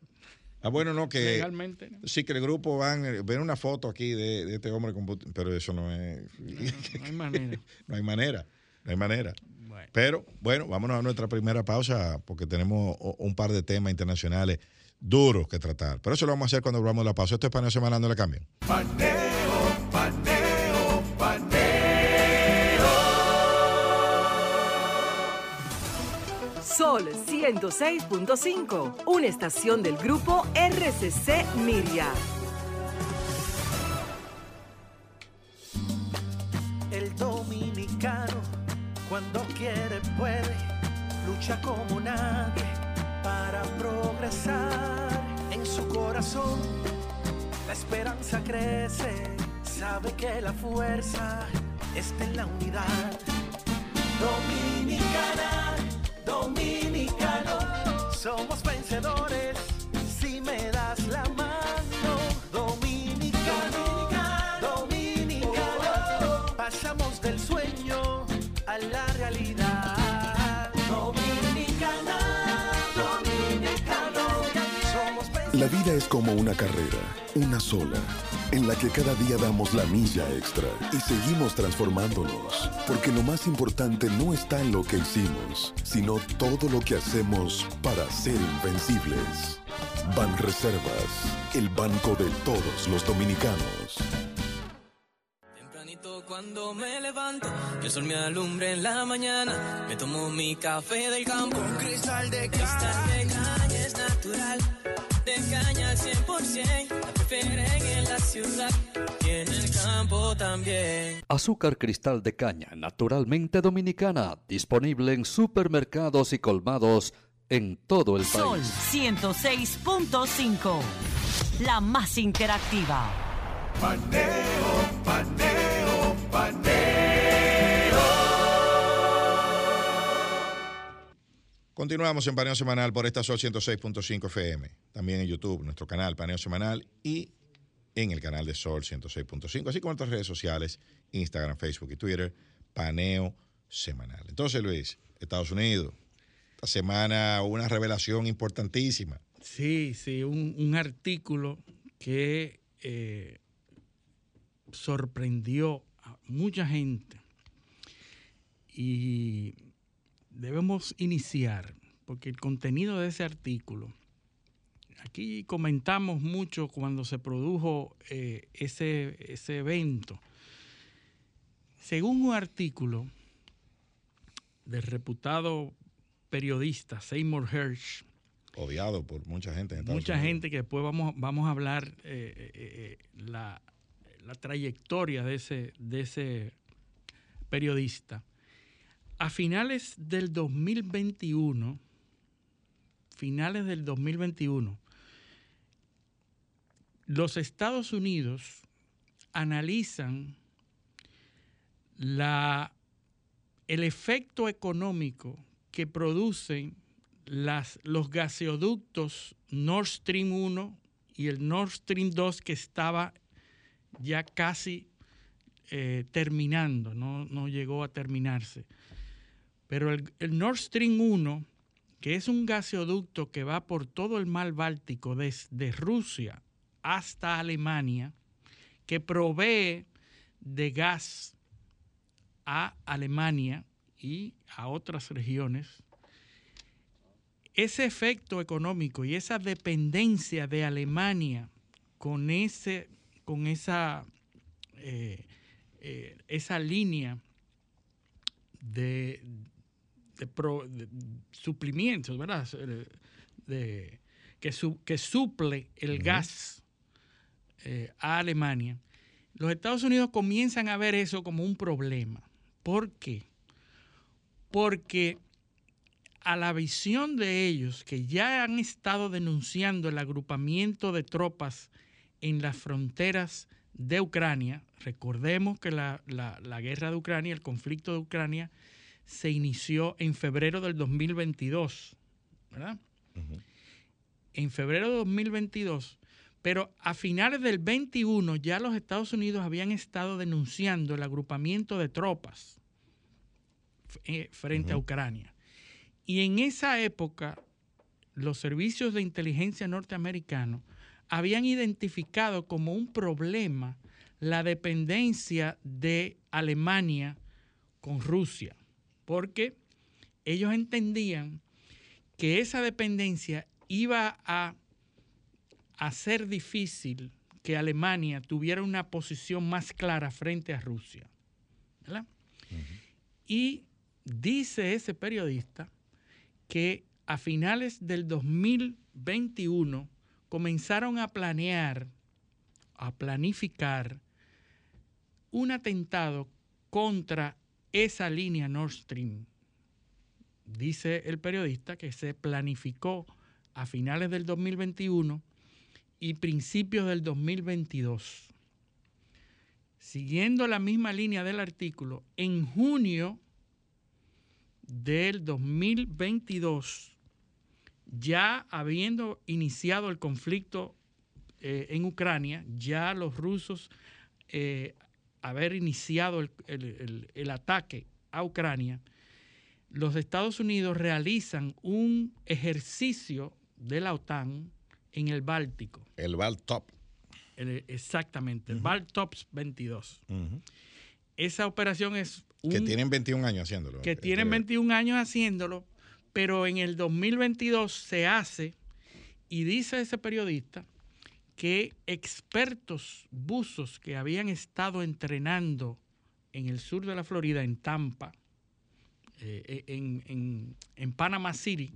Ah, bueno, no, que. Legalmente. Sí, que el grupo van. Eh, ver una foto aquí de, este hombre con. Pero eso no es. <laughs> No, hay manera. no hay manera. No hay manera. Pero, bueno, vámonos a nuestra primera pausa porque tenemos un par de temas internacionales duros que tratar. Pero eso lo vamos a hacer cuando volvamos a la pausa. Esto es paneo semanal, no le cambien. Paneo, paneo, paneo. Sol 106.5, una estación del grupo RCC Miria. Como nadie para progresar. En su corazón, la esperanza crece, sabe que la fuerza está en la unidad. Dominicana dominicano. Somos vencedores si me das la mano. Vida es como una carrera, una sola en la que cada día damos la milla extra y seguimos transformándonos, porque lo más importante no está en lo que hicimos, sino todo lo que hacemos para ser invencibles. Ban Reservas, el banco de todos los dominicanos. Tempranito cuando me levanto, el sol me alumbre en la mañana, me tomo mi café del campo, un cristal de caña, es natural de caña al 100%, la en la ciudad y en el campo también. Azúcar cristal de caña, naturalmente dominicana, disponible en supermercados y colmados en todo el país. Sol 106.5, la más interactiva. Paneo, paneo, paneo. Continuamos en Paneo Semanal por esta Sol 106.5 FM. También en YouTube, nuestro canal Paneo Semanal y en el canal de Sol 106.5, así como en nuestras redes sociales, Instagram, Facebook y Twitter, Paneo Semanal. Entonces, Luis, Estados Unidos, esta semana una revelación importantísima. Sí, sí, un, artículo que eh, sorprendió a mucha gente y debemos iniciar, porque el contenido de ese artículo, aquí comentamos mucho cuando se produjo eh, ese, ese evento. Según un artículo del reputado periodista Seymour Hersh, odiado por mucha gente. mucha gente que después vamos, vamos a hablar eh, eh, la, la, trayectoria de ese, de ese periodista a finales del 2021, finales del 2021, los Estados Unidos analizan la, el efecto económico que producen las, los gaseoductos Nord Stream 1 y el Nord Stream 2 que estaba ya casi eh, terminando, no, no llegó a terminarse. Pero el, Nord Stream 1, que es un gaseoducto que va por todo el mar Báltico, desde Rusia hasta Alemania, que provee de gas a Alemania y a otras regiones, ese efecto económico y esa dependencia de Alemania con, ese, con esa, eh, eh, esa línea de, de, pro- de suplimientos, ¿verdad? Eh, De- que, su- que suple el gas eh, a Alemania, los Estados Unidos comienzan a ver eso como un problema. ¿Por qué? Porque a la visión de ellos, que ya han estado denunciando el agrupamiento de tropas en las fronteras de Ucrania, recordemos que la, la- la guerra de Ucrania, el conflicto de Ucrania, se inició en febrero del 2022, ¿verdad? En febrero de 2022, pero a finales del 21 ya los Estados Unidos habían estado denunciando el agrupamiento de tropas eh, frente a Ucrania. Y en esa época, los servicios de inteligencia norteamericanos habían identificado como un problema la dependencia de Alemania con Rusia, porque ellos entendían que esa dependencia iba a hacer difícil que Alemania tuviera una posición más clara frente a Rusia. ¿verdad? Y dice ese periodista que a finales del 2021 comenzaron a planear, a planificar un atentado contra esa línea Nord Stream. Dice el periodista que se planificó a finales del 2021 y principios del 2022. Siguiendo la misma línea del artículo, en junio del 2022, ya habiendo iniciado el conflicto eh, en Ucrania, ya los rusos eh, haber iniciado el, el- el- el ataque a Ucrania, los Estados Unidos realizan un ejercicio de la OTAN en el Báltico. El Baltop. El- exactamente, el Baltops 22. Ujú. Esa operación es un, Que tienen 21 años haciéndolo. que Hay tienen ver. 21 años haciéndolo, pero en el 2022 se hace y dice ese periodista que expertos buzos que habían estado entrenando en el sur de la Florida, en Tampa, eh, en, en- en Panama City,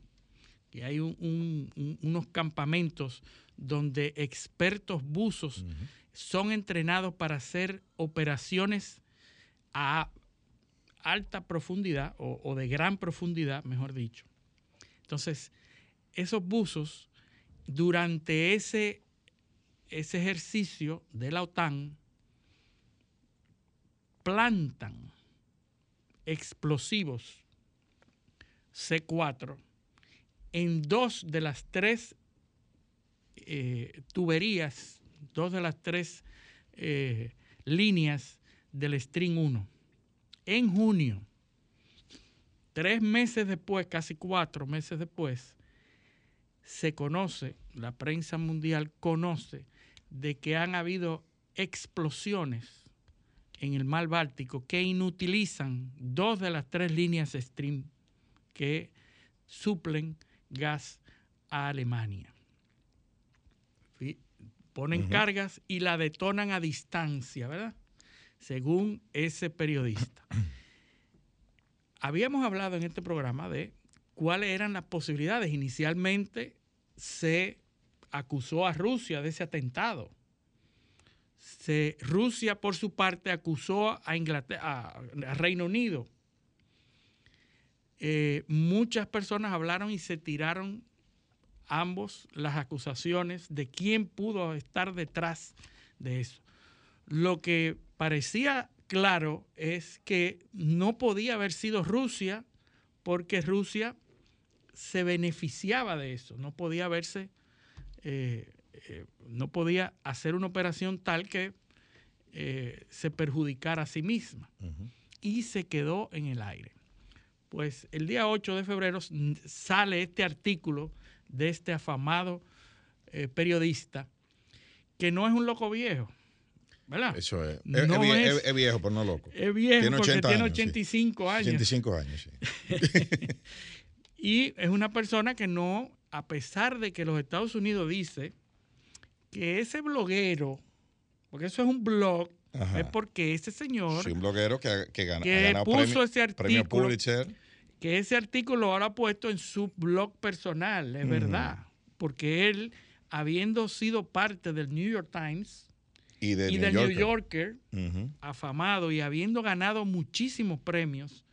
que hay un- un- un- unos campamentos donde expertos buzos son entrenados para hacer operaciones a alta profundidad o, o de gran profundidad, mejor dicho. Entonces, esos buzos, durante ese, ese ejercicio de la OTAN, plantan explosivos C4 en dos de las tres eh, tuberías, dos de las tres eh, líneas del Stream 1 en junio, tres meses después, casi cuatro meses después, se conoce, la prensa mundial conoce de que han habido explosiones en el mar Báltico que inutilizan dos de las tres líneas Stream que suplen gas a Alemania. Ponen cargas y la detonan a distancia, ¿verdad? Según ese periodista. <clears throat> Habíamos hablado en este programa de cuáles eran las posibilidades. Inicialmente se acusó a Rusia de ese atentado. Rusia, por su parte, acusó a, Reino Unido. Eh, muchas personas hablaron y se tiraron ambos las acusaciones de quién pudo estar detrás de eso. Lo que parecía claro es que no podía haber sido Rusia porque Rusia se beneficiaba de eso, no podía verse, eh, eh, no podía hacer una operación tal que eh, se perjudicara a sí misma y se quedó en el aire. Pues el día 8 de febrero sale este artículo de este afamado periodista que no es un loco viejo, ¿verdad? Eso es. Es- No es, es- viejo, pero no loco. Es viejo Tiene porque 80 tiene años, sí. 85 años. 85 años, sí. <laughs> Y es una persona que no, a pesar de que los Estados Unidos dice que ese bloguero, porque eso es un blog, Ajá. es porque ese señor, Sí, un bloguero que, que gana, Que ha ganado puso premio, ese artículo. Pulitzer. que ese artículo ahora ha puesto en su blog personal, es verdad, porque él, habiendo sido parte del New York Times Y de y New del Yorker. New Yorker, afamado y habiendo ganado muchísimos premios,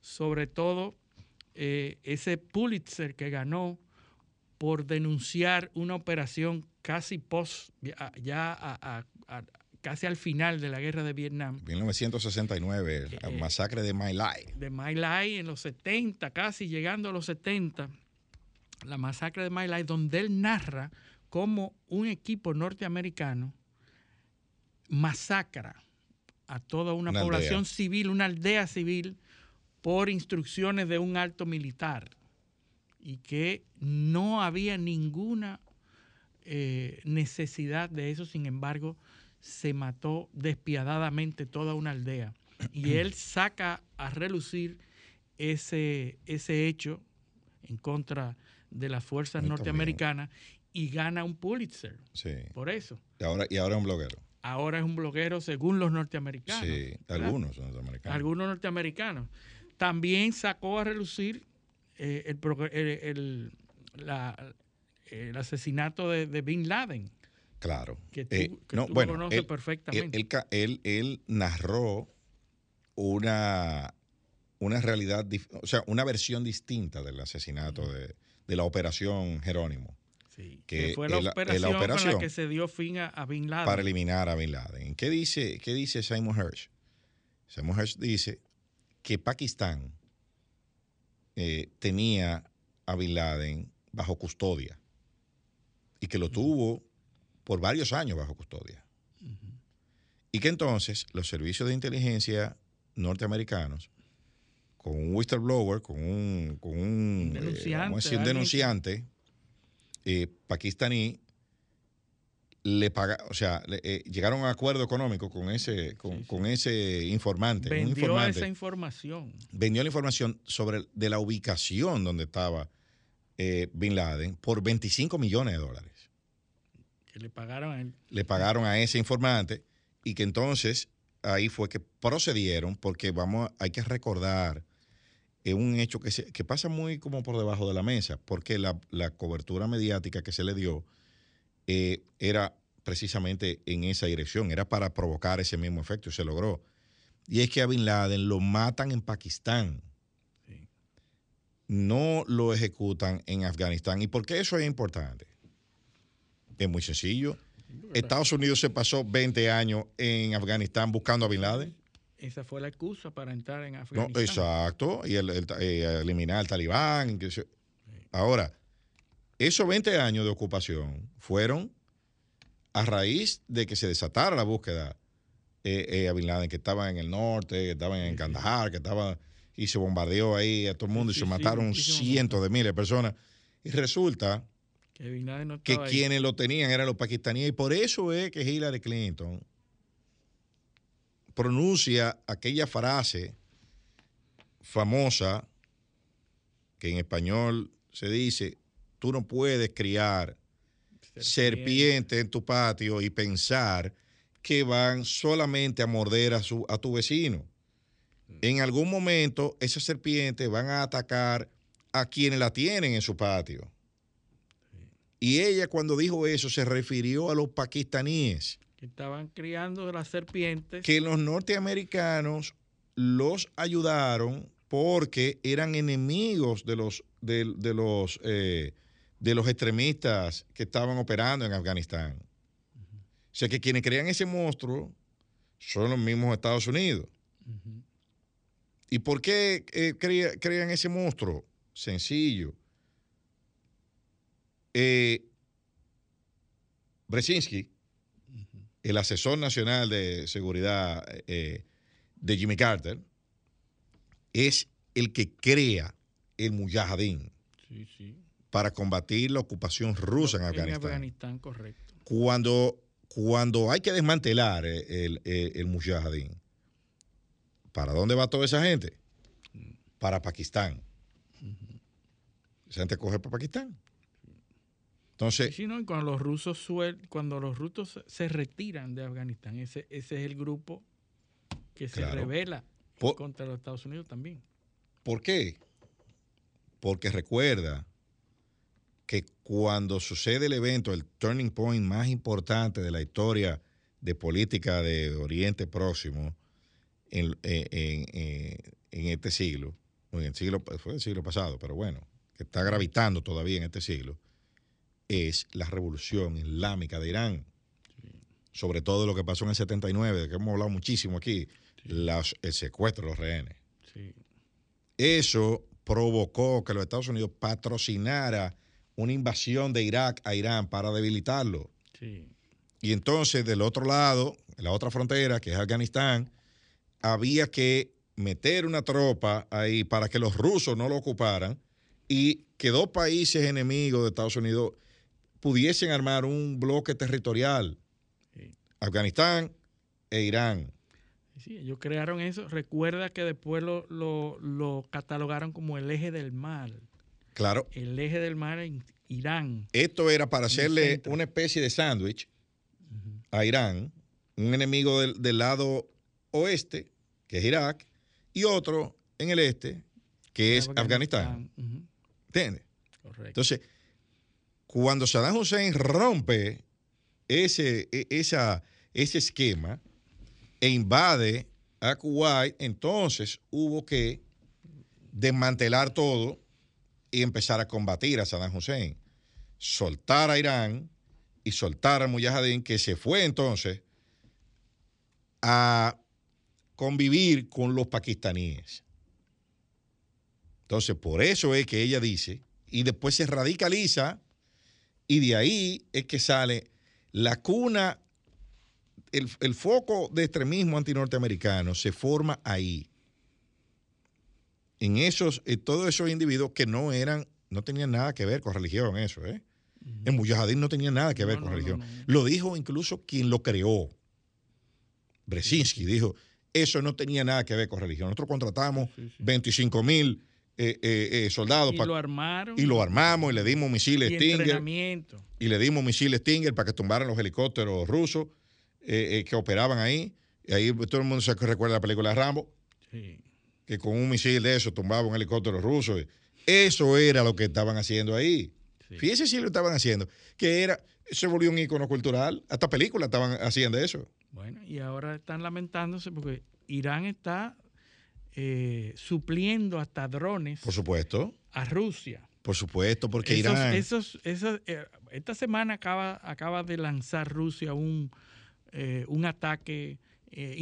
sobre todo eh, ese Pulitzer que ganó por denunciar una operación casi post, ya, ya a- a- a- casi al final de la guerra de Vietnam, 1969, Eh, el masacre de My Lai. de My Lai en los 70, casi llegando a los 70, la masacre de My Lai, donde él narra cómo un equipo norteamericano masacra a toda una, Una población aldea. civil, una aldea civil, por instrucciones de un alto militar y que no había ninguna eh, necesidad de eso, sin embargo, se mató despiadadamente toda una aldea. Y él <clears throat> saca a relucir ese, ese hecho en contra de las fuerzas Muy norteamericanas y gana un Pulitzer Sí. por eso. Y ahora, y ahora es un bloguero. Ahora es un bloguero según los norteamericanos. Sí, algunos son americanos. Algunos norteamericanos. También sacó a relucir eh, el, el- el- la- el asesinato de, de Bin Laden. Claro. Que tú- Eh, que no, tú bueno, conoces él- perfectamente. Él, él él- narró una, una realidad, o sea, una versión distinta del asesinato de, de la operación Jerónimo Sí, que que fue la es la- operación, con operación la que se dio fin a, a Bin Laden. para eliminar a Bin Laden. ¿Qué dice, qué dice Simon Hirsch? Simon Hirsch dice que Pakistán eh, tenía a Bin Laden bajo custodia y que lo tuvo por varios años bajo custodia. Y que entonces los servicios de inteligencia norteamericanos, con un whistleblower, con un, con un, eh, Denunciante, decir, un denunciante eh, pakistaní, le paga, o sea, le- eh, llegaron a un acuerdo económico con ese, con, Sí, sí. con ese informante, Vendió informante esa información. vendió la información sobre de la ubicación donde estaba eh, Bin Laden por 25 millones de dólares. Que le pagaron a él. Le pagaron a ese informante y que entonces ahí fue que procedieron porque vamos, hay que recordar es un hecho que, se- que pasa muy como por debajo de la mesa, porque la, la cobertura mediática que se le dio eh, era precisamente en esa dirección, era para provocar ese mismo efecto y se logró. Y es que a Bin Laden lo matan en Pakistán, Sí. no lo ejecutan en Afganistán. ¿Y por qué eso es importante? Es muy sencillo. Estados Unidos se pasó 20 años en Afganistán buscando a Bin Laden. Esa fue la excusa para entrar en No, Afganistán. exacto. Y el, el- eh, eliminar al talibán. Ahora, esos 20 años de ocupación fueron a raíz de que se desatara la búsqueda eh, eh, a Bin Laden, que estaba en el norte, que estaban en Kandahar, que estaba y se bombardeó ahí a todo el mundo Sí, y se sí, mataron cientos de miles de personas. Y resulta Que Bin Laden no que estaba ahí. quienes lo tenían eran los pakistaníes y por eso es que Hillary Clinton pronuncia aquella frase famosa que en español se dice, tú no puedes criar serpiente en tu patio y pensar que van solamente a morder a, su, a tu vecino. En algún momento esas serpientes van a atacar a quienes la tienen en su patio. Y ella cuando dijo eso se refirió a los pakistaníes, Que estaban criando las serpientes. que los norteamericanos los ayudaron porque eran enemigos de los, de, de los, eh, de los extremistas que estaban operando en Afganistán. O sea que quienes crean ese monstruo son los mismos Estados Unidos. ¿Y por qué eh, crea- crean ese monstruo? Sencillo. Eh, el asesor nacional de seguridad eh, de Jimmy Carter, es el que crea el Mujahideen Sí, sí. Para combatir la ocupación rusa en Afganistán. Afganistán, correcto. Cuando, cuando hay que desmantelar el, el, el- el Mujahideen, ¿para dónde va toda esa gente? Para Pakistán. Esa gente coge para Pakistán. Entonces, Sí, no, cuando los rusos suel- cuando los rusos se retiran de Afganistán, ese, ese es el grupo que se Claro. revela contra los Estados Unidos también. ¿Por qué? Porque recuerda que cuando sucede el evento, el turning point más importante de la historia de política de Oriente Próximo en, en- en- en- este siglo, en el siglo, fue el siglo pasado, pero bueno, que está gravitando todavía en este siglo, es la revolución islámica de Irán. Sobre todo lo que pasó en el 79, de que hemos hablado muchísimo aquí, las- el secuestro de los rehenes. Sí. Eso provocó que los Estados Unidos patrocinara una invasión de Irak a Irán para debilitarlo. Sí. Y entonces del otro lado, en la otra frontera, que es Afganistán, había que meter una tropa ahí para que los rusos no lo ocuparan y que dos países enemigos de Estados Unidos pudiesen armar un bloque territorial. Sí. Afganistán e Irán. Sí, ellos crearon eso. Recuerda que después lo, lo- lo catalogaron como el eje del mal. Claro, El eje del mal en Irán. Esto era para hacerle una especie de sándwich a Irán, un enemigo del, del lado oeste, que es Irak, y otro en el este, que es Afganistán. Ujú, ¿Entiendes? Correcto. Entonces, cuando Saddam Hussein rompe ese, e- esa, ese esquema e invade a Kuwait, entonces hubo que desmantelar todo y empezar a combatir a Saddam Hussein. Soltar a Irán y soltar al Mujahideen, que se fue entonces a convivir con los pakistaníes. Entonces, por eso es que ella dice, y después se radicaliza, y de ahí es que sale la cuna, el, el foco de extremismo antinorteamericano se forma ahí. En esos, en todos esos individuos que no eran, no tenían nada que ver con religión, eso, ¿eh? En Mujahideen no tenía nada que ver No, con no, religión. no. Lo dijo incluso quien lo creó. Brzezinski dijo, eso no tenía nada que ver con religión. Nosotros contratamos Sí, sí. 25 mil eh, eh, eh, soldados Y lo armaron. y lo armamos y le dimos misiles y Stinger entrenamiento. y le dimos misiles Stinger para que tumbaran los helicópteros rusos eh, eh, que operaban ahí. Y ahí todo el mundo se recuerda la película de Rambo, Sí. Que con un misil de eso tumbaba un helicóptero ruso. Eso era lo que estaban haciendo ahí. Sí. Fíjese si lo estaban haciendo, que era, se volvió un icono cultural. Hasta películas estaban haciendo eso. Bueno, y ahora están lamentándose porque Irán está eh, supliendo hasta drones Por supuesto, a Rusia. por supuesto, porque Esos- Irán. esos- esos, eh, esta semana acaba, acaba de lanzar Rusia un, eh, un ataque eh,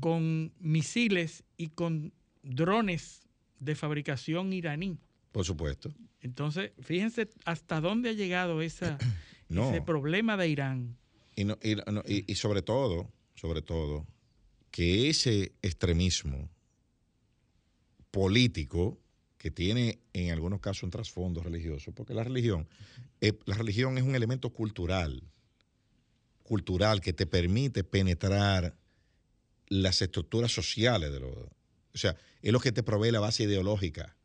con misiles y con drones de fabricación iraní. Por supuesto. Entonces, fíjense hasta dónde ha llegado esa, <clears throat> No. ese problema de Irán. Y, no- y no- y- y sobre todo, sobre todo, que ese extremismo político que tiene en algunos casos un trasfondo religioso, porque la religión, eh, la religión es un elemento cultural, cultural que te permite penetrar las estructuras sociales de los, o sea, es lo que te provee la base ideológica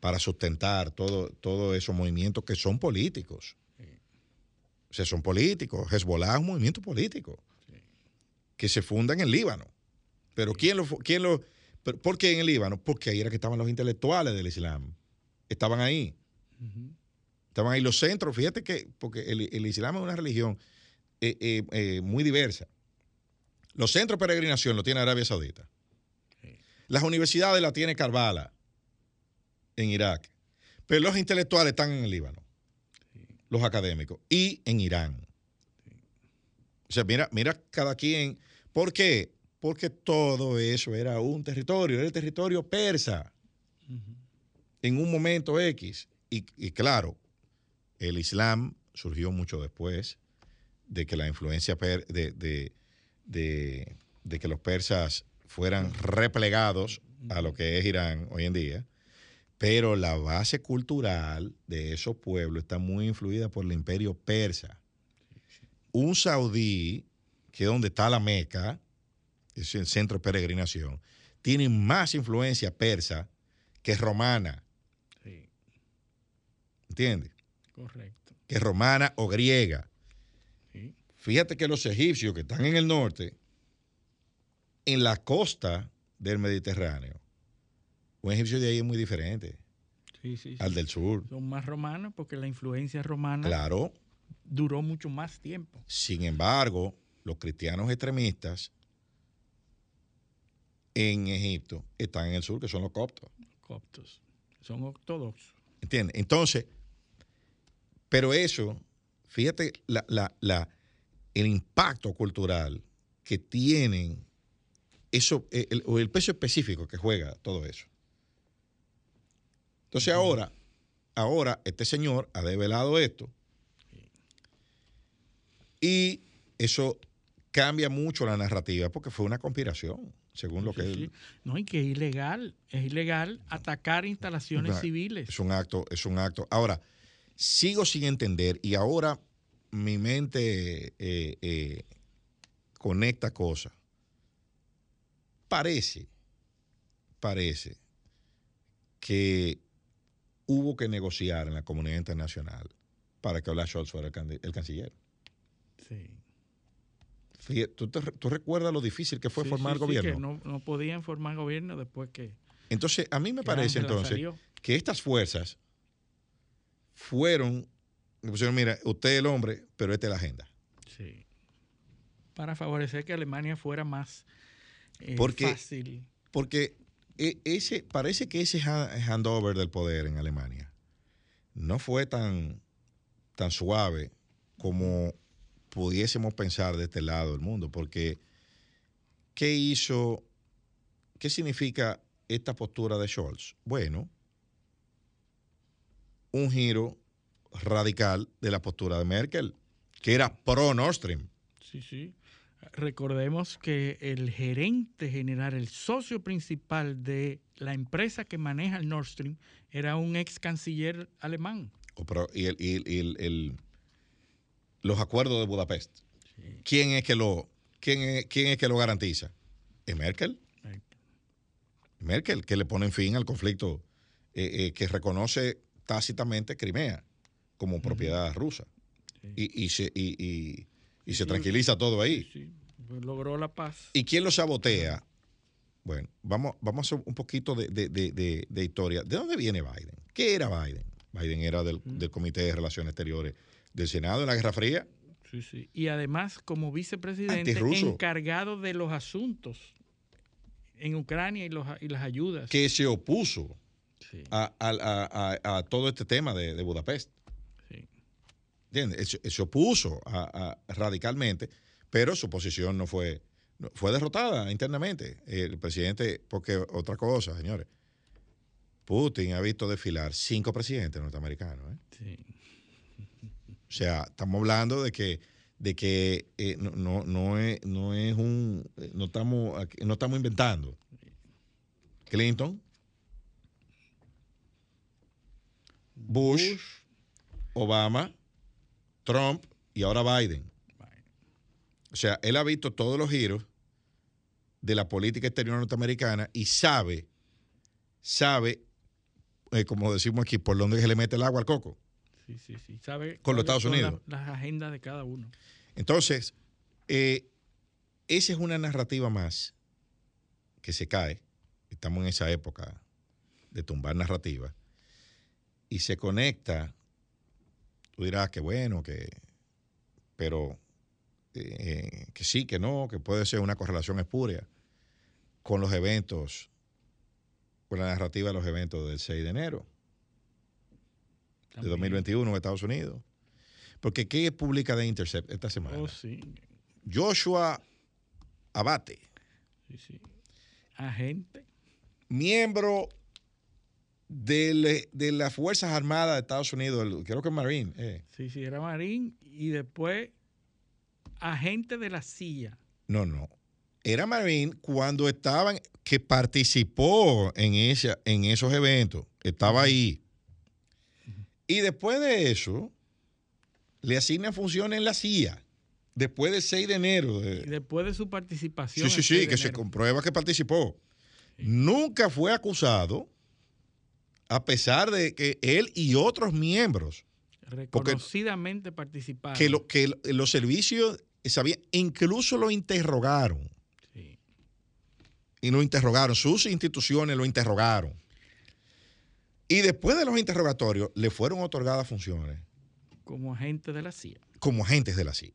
para sustentar todo, todos esos movimientos que son políticos. O sea, son políticos. Hezbollah es un movimiento político que se funda en el Líbano. Pero ¿quién lo, quién lo, pero ¿por qué en el Líbano? Porque ahí era que estaban los intelectuales del Islam. Estaban ahí. Estaban ahí los centros. Fíjate que, porque el, el Islam es una religión eh, eh, eh, muy diversa. Los centros de peregrinación lo tiene Arabia Saudita. Las universidades la tiene Karbala en Irak. Pero los intelectuales están en el Líbano. Los académicos. Y en Irán. O sea, mira, mira cada quien. ¿Por qué? Porque todo eso era un territorio, era el territorio persa. En un momento X. Y, y claro, el Islam surgió mucho después de que la influencia per- de, de- de- de que los persas fueran replegados a lo que es Irán hoy en día, pero la base cultural de esos pueblos está muy influida por el imperio persa. Un saudí, que es donde está la Meca, es el centro de peregrinación, tiene más influencia persa que romana, Sí, ¿entiendes? correcto. Que romana o griega. Fíjate que los egipcios que están en el norte, en la costa del Mediterráneo, un egipcio de ahí es muy diferente Sí, sí, sí. al del sur. Son más romanos porque la influencia romana Claro, duró mucho más tiempo. sin embargo, los cristianos extremistas en Egipto están en el sur, que son los coptos. Coptos. Son ortodoxos. ¿Entiendes? Entonces, pero eso, fíjate la- la- la- el impacto cultural que tienen eso, el, o el peso específico que juega todo eso. Entonces ahora, ahora este señor ha develado esto y eso cambia mucho la narrativa porque fue una conspiración, según lo que Sí, él, sí. No, y que es ilegal. Es ilegal atacar instalaciones civiles. Es un acto, es un acto. Ahora, sigo sin entender y ahora mi mente eh, eh, conecta cosas. Parece, parece que hubo que negociar en la comunidad internacional para que Olaf Scholz fuera el, canciller. Sí. ¿tú, te tú recuerdas lo difícil que fue Sí, formar sí, sí, gobierno? que no, no podían formar gobierno después que, Entonces, a mí me parece entonces salió. que estas fuerzas fueron, le pusieron, mira, usted es el hombre, pero esta es la agenda. Sí. Para favorecer que Alemania fuera más eh, Porque- fácil. Porque e- ese, parece que ese ha- handover del poder en Alemania no fue tan, tan suave como pudiésemos pensar de este lado del mundo. Porque, ¿qué hizo? ¿Qué significa esta postura de Scholz? Bueno, un giro radical de la postura de Merkel, que era pro Nord Stream. Sí, sí. Recordemos que el gerente general, el socio principal de la empresa que maneja el Nord Stream, era un ex canciller alemán. Y, el- y el- y el- el- los acuerdos de Budapest. ¿Quién es que lo, quién es, quién es que lo garantiza? ¿Es Merkel? Merkel, que le pone fin al conflicto, eh, eh, que reconoce tácitamente Crimea como propiedad rusa. Y, y se, y, y- y se tranquiliza todo ahí. Sí, pues logró la paz. ¿Y quién lo sabotea? Bueno, vamos, vamos a hacer un poquito de, de- de- de- de historia. ¿De dónde viene Biden? ¿Qué era Biden? Biden era del, del Comité de Relaciones Exteriores del Senado en la Guerra Fría. Sí, sí. Y además, como vicepresidente, Antirruso. encargado de los asuntos en Ucrania y, los, y las ayudas. que se opuso Sí, a, a- a- a- a todo este tema de, de Budapest. ¿Entiendes? Se, opuso a- a- radicalmente, pero su posición no fue, fue derrotada internamente. El presidente, porque otra cosa, señores, Putin ha visto desfilar cinco presidentes norteamericanos. ¿eh? sí. O sea, estamos hablando de que de que eh, no, no, no es, no es un eh, no estamos no estamos inventando. Clinton, Bush, Obama, Trump y ahora Biden. O sea, él ha visto todos los giros de la política exterior norteamericana y sabe, sabe, eh, como decimos aquí, por dónde se le mete el agua al coco. Sí, sí, sí. ¿Sabe Con los Estados Unidos. la- las agendas de cada uno. Entonces, eh, esa es una narrativa más que se cae. Estamos en esa época de tumbar narrativa. Y se conecta. Tú dirás que bueno, que. Pero. eh, que sí, que no, que puede ser una correlación espúrea con los eventos, con la narrativa de los eventos del 6 de enero de También. 2021 en Estados Unidos. Porque ¿qué publica de Intercept esta semana? Oh, sí. Joshua Abate, Sí, sí. Agente. miembro del- de, las Fuerzas Armadas de Estados Unidos, el- creo que Marine, eh, Sí, sí, era marín y después agente de la CIA. No, no. Era Marine cuando estaban, que participó en, esa, en esos eventos. Estaba ahí. Y después de eso, le asignan funciones en la CIA. Después del 6 de enero. de- Y después de su participación. Sí, sí, sí, 6 de que se comprueba que participó. Nunca fue acusado, a pesar de que él y otros miembros, Reconocidamente participaron. que, lo- que lo- los servicios sabían, incluso lo interrogaron. Sí. Y lo interrogaron, sus instituciones lo interrogaron. Y después de los interrogatorios, le fueron otorgadas funciones como agente de la CIA. como agentes de la CIA.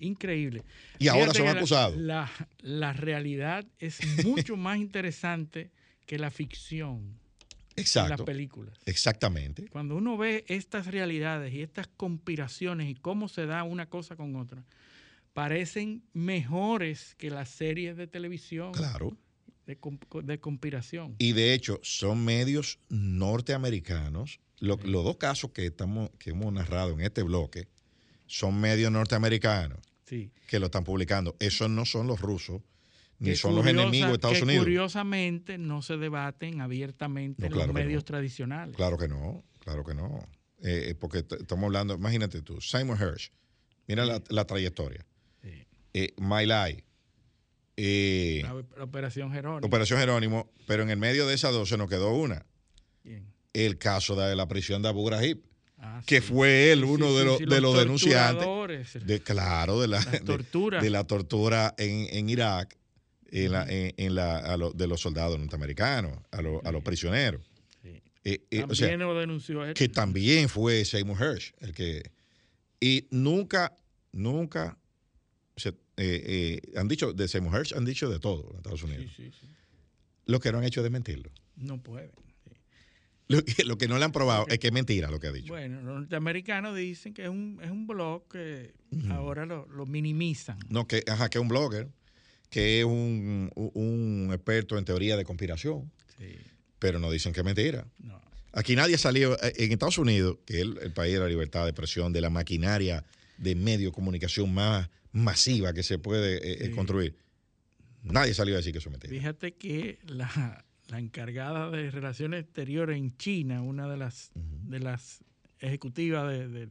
Increíble. Y ahora son la- acusados. La, la realidad es mucho <laughs> más interesante que la ficción en las Exacto. películas. Exactamente. Cuando uno ve estas realidades y estas conspiraciones y cómo se da una cosa con otra, parecen mejores que las series de televisión Claro. de, conspiración. Y de hecho, son medios norteamericanos. Lo- Los dos casos que, estamos, que hemos narrado en este bloque son medios norteamericanos Sí. que lo están publicando. Esos no son los rusos, Que son los enemigos de Estados que Unidos. Curiosamente no se debaten abiertamente No, en claro los medios no. tradicionales. Claro que no, claro que no. Eh, eh, porque estamos hablando, imagínate tú, Simon Hirsch, mira la, la trayectoria. Sí. Eh, My eh, La, la operación Jerónimo. Operación Jerónimo, pero en el medio de esas dos se nos quedó una. Bien. El caso de la prisión de Abu Ghraib, Ah, que sí. fue él uno sí, de los, sí, de los denunciantes. torturadores. De, claro, de la, de- de, la tortura en, en Irak, en la, en, en la, a lo- de los soldados norteamericanos, a, lo- a los prisioneros. Sí. Eh, eh, o sea, lo denunció él. que también fue Seymour Hersh el que. Y nunca, nunca. se- eh, eh, han dicho, de Seymour Hersh han dicho de todo en Estados Unidos. Sí, sí, sí. Lo que no han hecho es mentirlo. No pueden. sí. Lo que, lo que no le han probado es que es mentira lo que ha dicho. Bueno, los norteamericanos dicen que es un, es un blog que ahora lo, lo minimizan. No, que, ajá, que es un blogger, que es un, un experto en teoría de conspiración, Sí, pero no dicen que es mentira. no. Aquí nadie ha salido, eh, en Estados Unidos, que es el, el país de la libertad de expresión, de la maquinaria de medio de comunicación más masiva que se puede eh, eh, construir, nadie salió a decir que eso es mentira. Fíjate que la, la encargada de Relaciones Exteriores en China, una de las, de las ejecutivas de, de-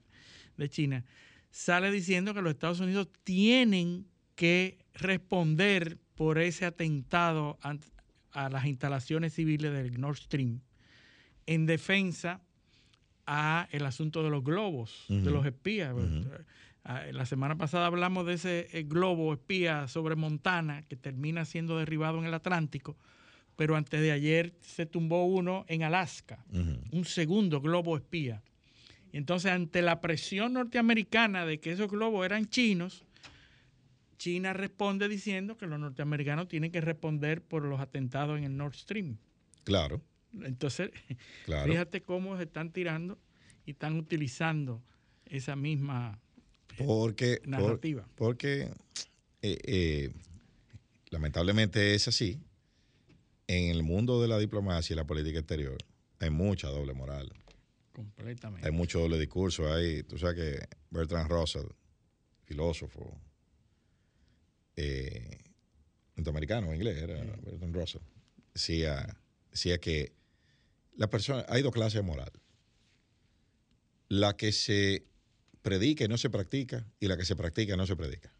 de China, sale diciendo que los Estados Unidos tienen que responder por ese atentado a las instalaciones civiles del Nord Stream en defensa a el asunto de los globos, de los espías. Ah, La semana pasada hablamos de ese eh, globo espía sobre Montana que termina siendo derribado en el Atlántico, pero antes de ayer se tumbó uno en Alaska, un segundo globo espía. Entonces, ante la presión norteamericana de que esos globos eran chinos, China responde diciendo que los norteamericanos tienen que responder por los atentados en el Nord Stream. Claro, Entonces, <laughs> claro. fíjate cómo se están tirando y están utilizando esa misma Porque, por- narrativa. porque eh, eh, lamentablemente es así. En el mundo de la diplomacia y la política exterior hay mucha doble moral. completamente. Hay mucho doble discurso. Hay, tú sabes que Bertrand Russell, filósofo eh, norteamericano, inglés, era Bertrand Russell, decía, decía que la persona, hay dos clases de moral. La que se predica y no se practica, y la que se practica y no se predica.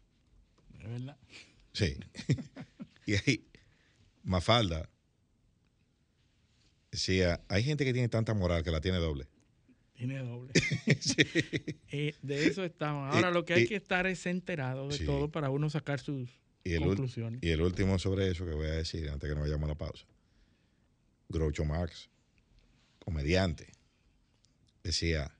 Es verdad. Sí. <laughs> y ahí, Mafalda decía, hay gente que tiene tanta moral que la tiene doble. Tiene doble. <laughs> Sí. Eh, de eso estamos. Ahora Y- lo que hay que estar es enterado de Sí. todo para uno sacar sus Y conclusiones. y el último sobre eso que voy a decir antes que nos vayamos a la pausa. Groucho Marx, comediante, decía,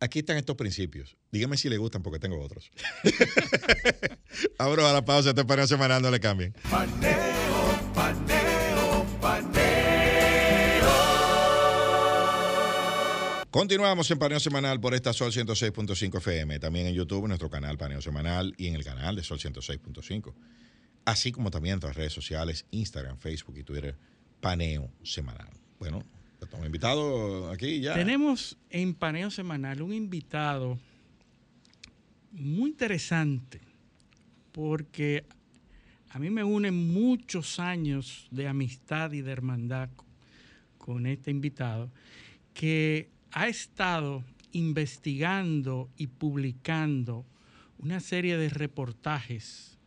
aquí están estos principios. Dígame si le gustan porque tengo otros. <laughs> Ahora a la pausa, este paneo semanal no le cambien. Paneo, paneo, Continuamos en Paneo Semanal por esta Sol 106.5 FM, también en YouTube, en nuestro canal Paneo Semanal y en el canal de Sol 106.5, así como también en nuestras redes sociales, Instagram, Facebook y Twitter, Paneo Semanal. Bueno, estamos invitados aquí ya. Tenemos en paneo semanal un invitado muy interesante porque a mí me unen muchos años de amistad y de hermandad con este invitado, que ha estado investigando y publicando una serie de reportajes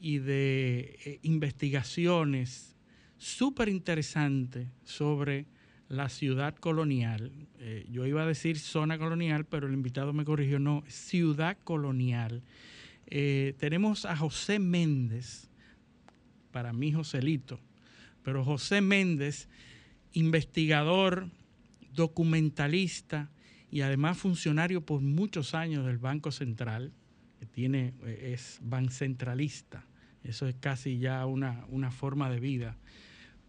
y de eh, investigaciones súper interesantes sobre la ciudad colonial. Eh, yo iba a decir zona colonial, pero el invitado me corrigió, no, ciudad colonial. Eh, tenemos a José Méndez, para mí Joselito, pero José Méndez, investigador, documentalista y además funcionario por muchos años del Banco Central, que tiene, eh, es bancentralista. Eso es casi ya una, una forma de vida.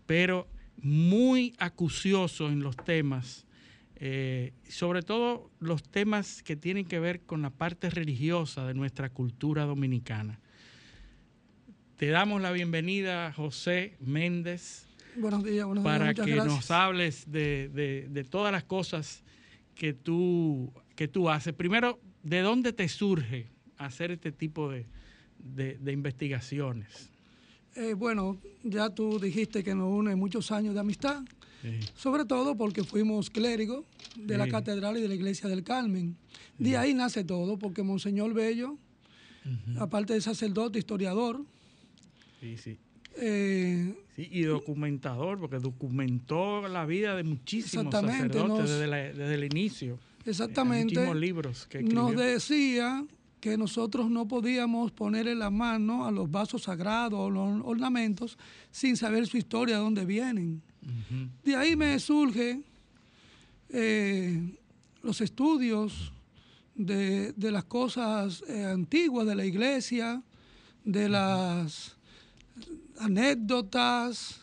Pero muy acucioso en los temas, eh, sobre todo los temas que tienen que ver con la parte religiosa de nuestra cultura dominicana. Te damos la bienvenida, José Méndez. Buenos días, buenos para días. que nos hables de, de, de, todas las cosas que tú, que tú haces. Primero, ¿de dónde te surge hacer este tipo de, de investigaciones? Eh, bueno, ya tú dijiste que nos une muchos años de amistad, sí. sobre todo porque fuimos clérigos de sí. la catedral y de la iglesia del Carmen. De sí. ahí nace todo, porque Monseñor Bello, uh -huh. aparte de sacerdote, historiador. Sí, sí. Eh, sí, y documentador, porque documentó la vida de muchísimos sacerdotes nos, desde, la, desde, el inicio. Exactamente. Eh, libros que nos decía que nosotros no podíamos ponerle la mano a los vasos sagrados o los ornamentos sin saber su historia, de dónde vienen. Uh -huh. De ahí me surge eh, los estudios de, de las cosas eh, antiguas de la iglesia, de las anécdotas,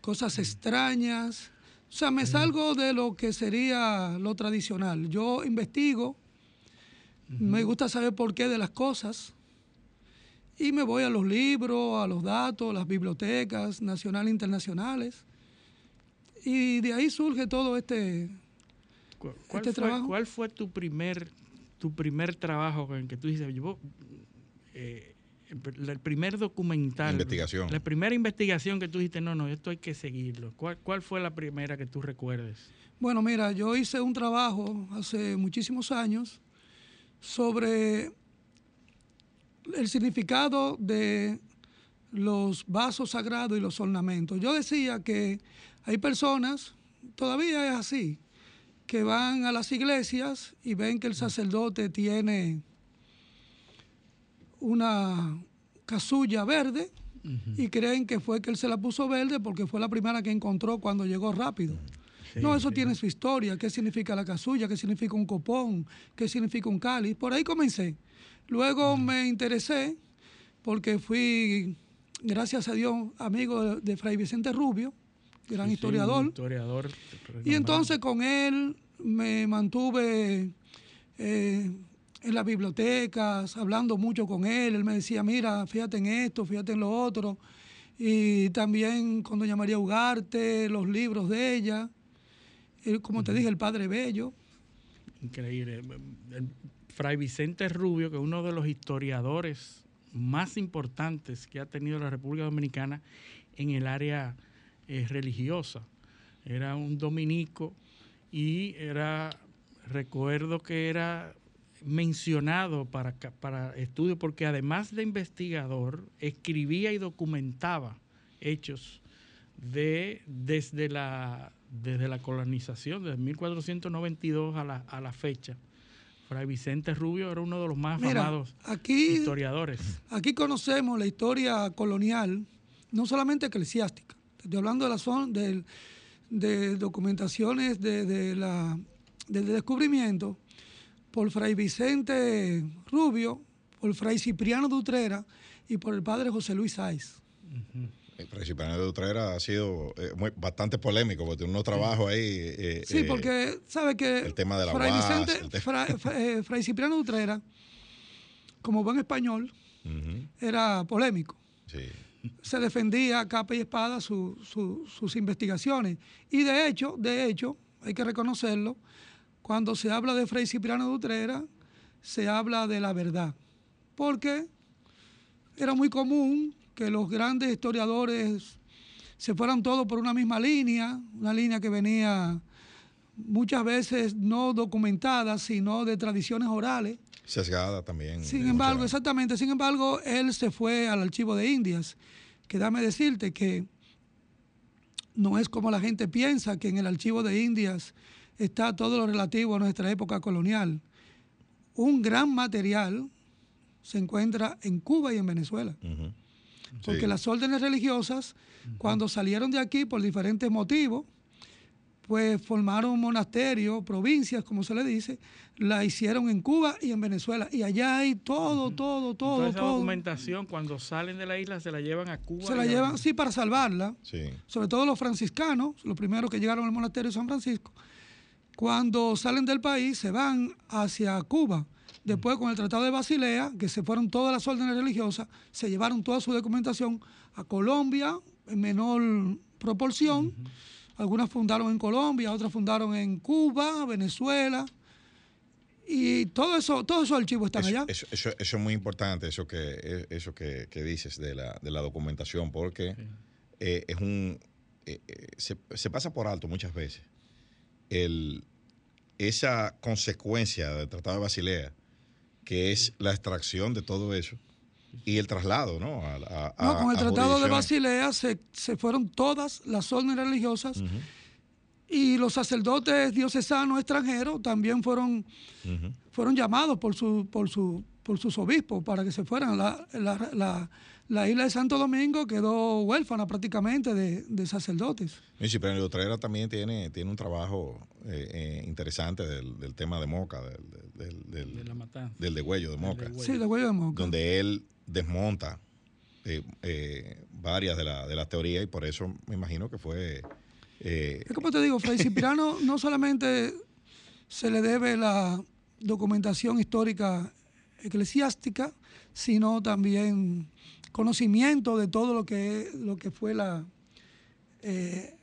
cosas extrañas. O sea, me salgo de lo que sería lo tradicional. Yo investigo me gusta saber por qué de las cosas. Y me voy a los libros, a los datos, las bibliotecas nacionales e internacionales. Y de ahí surge todo este, ¿Cuál, este fue, trabajo. ¿Cuál fue tu primer, tu primer trabajo en que tú dices, yo, eh, el primer documental? Investigación. La primera investigación que tú dijiste, no, no, esto hay que seguirlo. ¿Cuál, ¿Cuál fue la primera que tú recuerdes? Bueno, mira, yo hice un trabajo hace muchísimos años sobre el significado de los vasos sagrados y los ornamentos. Yo decía que hay personas, todavía es así, que van a las iglesias y ven que el sacerdote tiene una casulla verde uh -huh. y creen que fue que él se la puso verde porque fue la primera que encontró cuando llegó rápido. Sí, no, eso sí. tiene su historia. ¿Qué significa la casulla? ¿Qué significa un copón? ¿Qué significa un cáliz? Por ahí comencé. Luego me interesé porque fui, gracias a Dios, amigo de, de Fray Vicente Rubio, gran sí, historiador. historiador. Y entonces con él me mantuve eh, en las bibliotecas, hablando mucho con él. Él me decía, mira, fíjate en esto, fíjate en lo otro. Y también con doña María Ugarte, los libros de ella como te dije, el Padre Bello. Increíble. El Fray Vicente Rubio, que es uno de los historiadores más importantes que ha tenido la República Dominicana en el área eh, religiosa. Era un dominico y era, recuerdo que era mencionado para, para estudio, porque además de investigador, escribía y documentaba hechos de desde la desde la colonización, desde 1492 a la, a la fecha. Fray Vicente Rubio era uno de los más Mira, famosos aquí, historiadores. Aquí conocemos la historia colonial, no solamente eclesiástica. Estoy hablando de la zona de, de documentaciones de, de la, del descubrimiento por Fray Vicente Rubio, por Fray Cipriano Dutrera y por el padre José Luis. Uh -huh. El Principal de Utrera ha sido eh, muy, bastante polémico porque tiene unos trabajos ahí. Eh, sí, porque sabe que el tema de la Fray, UAS, Vicente, Fra, eh, Fray Cipriano Utrera, como buen español, uh -huh. era polémico. Sí. Se defendía a capa y espada su, su, sus investigaciones. Y de hecho, de hecho, hay que reconocerlo, cuando se habla de Fray Cipriano de Utrera, se habla de la verdad. Porque era muy común que los grandes historiadores se fueran todos por una misma línea, una línea que venía muchas veces no documentada, sino de tradiciones orales. Sesgada también. Sin embargo, exactamente, sin embargo, él se fue al archivo de Indias, que dame decirte que no es como la gente piensa que en el archivo de Indias está todo lo relativo a nuestra época colonial. Un gran material se encuentra en Cuba y en Venezuela. Porque Sí. las órdenes religiosas, cuando salieron de aquí por diferentes motivos, pues formaron monasterios, provincias, como se le dice, la hicieron en Cuba y en Venezuela. Y allá hay todo, todo, todo, Toda esa todo. documentación, cuando salen de la isla, se la llevan a Cuba. Se la llevan, sí, para salvarla. Sí. Sobre todo los franciscanos, los primeros que llegaron al monasterio de San Francisco. Cuando salen del país, se van hacia Cuba. Después, con el Tratado de Basilea, que se fueron todas las órdenes religiosas, se llevaron toda su documentación a Colombia en menor proporción. Algunas fundaron en Colombia, otras fundaron en Cuba, Venezuela. Y todo eso, todos esos archivos están Eso, allá. eso- eso- eso es muy importante, eso que, eh, eso que, que dices de la, de la documentación, porque eh, es un eh, eh, se, se pasa por alto muchas veces el, esa consecuencia del Tratado de Basilea, que es la extracción de todo eso y el traslado, ¿no? A, a- No, con el Tratado de. Basilea se, se fueron todas las órdenes religiosas y los sacerdotes diocesanos extranjeros también fueron, fueron llamados por, su, por, su, por sus obispos para que se fueran. La, la- la- la isla de Santo Domingo quedó huérfana prácticamente de, de sacerdotes. Y Cipriano Utrera también tiene, tiene un trabajo eh, eh, interesante del, del tema de Moca, del, del, del, De la matanza. del degüello de Moca. Sí, de huello de moca. donde él desmonta eh, eh, varias de, la- de las teorías y por eso me imagino que fue... eh, Es como te digo, Fray Cipriano <laughs> no solamente se le debe la documentación histórica eclesiástica, sino también conocimiento de todo lo que, lo que fue la, eh,